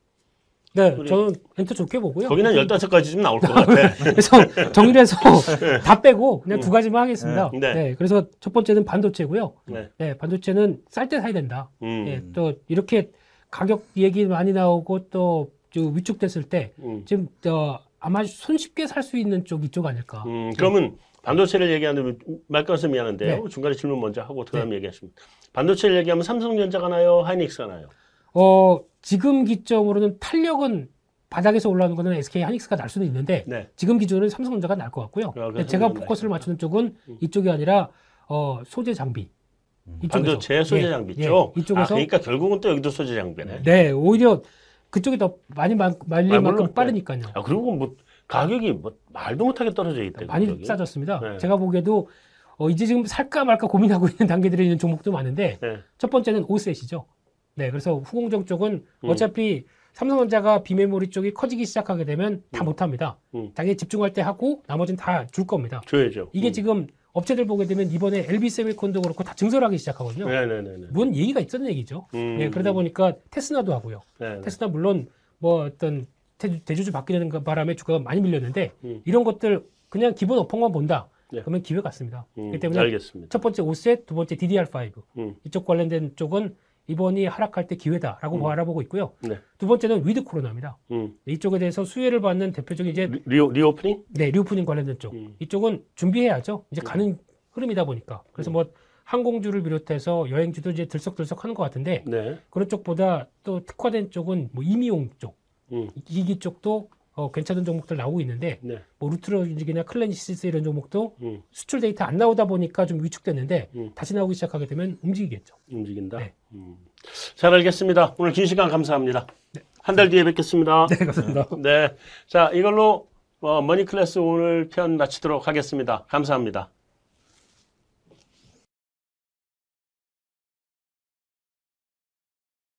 네, 우리- 저는 엔터 좋게 보고요. 거기는 15가지 좀 나올 것 같아. 그래서 정리해서 다 빼고 그냥 두 가지만 하겠습니다. 네. 네. 그래서 첫 번째는 반도체고요. 네. 네, 반도체는 쌀 때 사야 된다. 음. 예, 또 이렇게 가격 얘기 많이 나오고 또저 위축됐을 때 음. 지금 저 아마 손쉽게 살 수 있는 쪽 이쪽 아닐까. 음, 그러면 반도체를 얘기하는 말 끊어서 미안한데요. 네. 중간에 질문 먼저 하고 그다음에 얘기하십니다. 반도체를 얘기하면 삼성전자가 나요, 하이닉스가 나요. 어, 지금 기점으로는 탄력은 바닥에서 올라오는 거는 SK 하이닉스가 날 수는 있는데 네. 지금 기준은 삼성전자가 날 것 같고요. 아, 제가 포커스를 날 맞추는 쪽은 음. 이쪽이 아니라 어, 소재 장비. 이쪽에서. 반도체 소재 예, 장비 예, 쪽. 이쪽에서 아, 그러니까 결국은 또 여기도 소재 장비네. 네, 오히려 그쪽이 더 많이 마- 말릴 아, 만큼 물론, 빠르니까요. 아, 그리고 뭐 가격이 뭐 말도 못하게 떨어져 있대. 많이 가격이. 싸졌습니다. 네. 제가 보기에도 어, 이제 지금 살까 말까 고민하고 있는 단계들이 있는 종목도 많은데 네. 첫 번째는 오셋이죠. 네, 그래서 후공정 쪽은 음. 어차피 삼성전자가 비메모리 쪽이 커지기 시작하게 되면 다 음. 못합니다. 음. 자기 집중할 때 하고 나머지는 다 줄 겁니다. 줘야죠. 이게 음. 지금 업체들 보게 되면 이번에 LB 세미콘도 그렇고 다 증설하기 시작하거든요. 네네네. 뭔 얘기가 있었는 얘기죠. 음. 네, 그러다 보니까 테스나도 하고요. 네. 테스나 물론 뭐 어떤 대- 대주주 바뀌는 그 바람에 주가가 많이 밀렸는데 음. 이런 것들 그냥 기본 업황만 본다. 네. 그러면 기회 같습니다. 음, 그렇기 때문에 알겠습니다. 첫 번째 OSAT, 두 번째 DDR5 음. 이쪽 관련된 쪽은 이번이 하락할 때 기회다라고 음. 바라보고 있고요. 네. 두 번째는 위드 코로나입니다. 음. 이쪽에 대해서 수혜를 받는 대표적인 이제 리, 리오, reopening? 네 reopening 관련된 쪽 음. 이쪽은 준비해야죠. 이제 음. 가는 흐름이다 보니까 그래서 음. 뭐 항공주를 비롯해서 여행주도 이제 들썩들썩 하는 것 같은데 네. 그런 쪽보다 또 특화된 쪽은 뭐 이미용 쪽 음. 기기 쪽도 어, 괜찮은 종목들 나오고 있는데 네. 뭐 루트로닉이나 클래시스 이런 종목도 음. 수출 데이터 안 나오다 보니까 좀 위축됐는데 음. 다시 나오기 시작하게 되면 움직이겠죠. 움직인다. 네. 음. 잘 알겠습니다. 오늘 긴 시간 감사합니다. 한달 뒤에 뵙겠습니다. 네, 감사합니다. 네. 자, 이걸로 어, 머니 클래스 오늘 편 마치도록 하겠습니다. 감사합니다.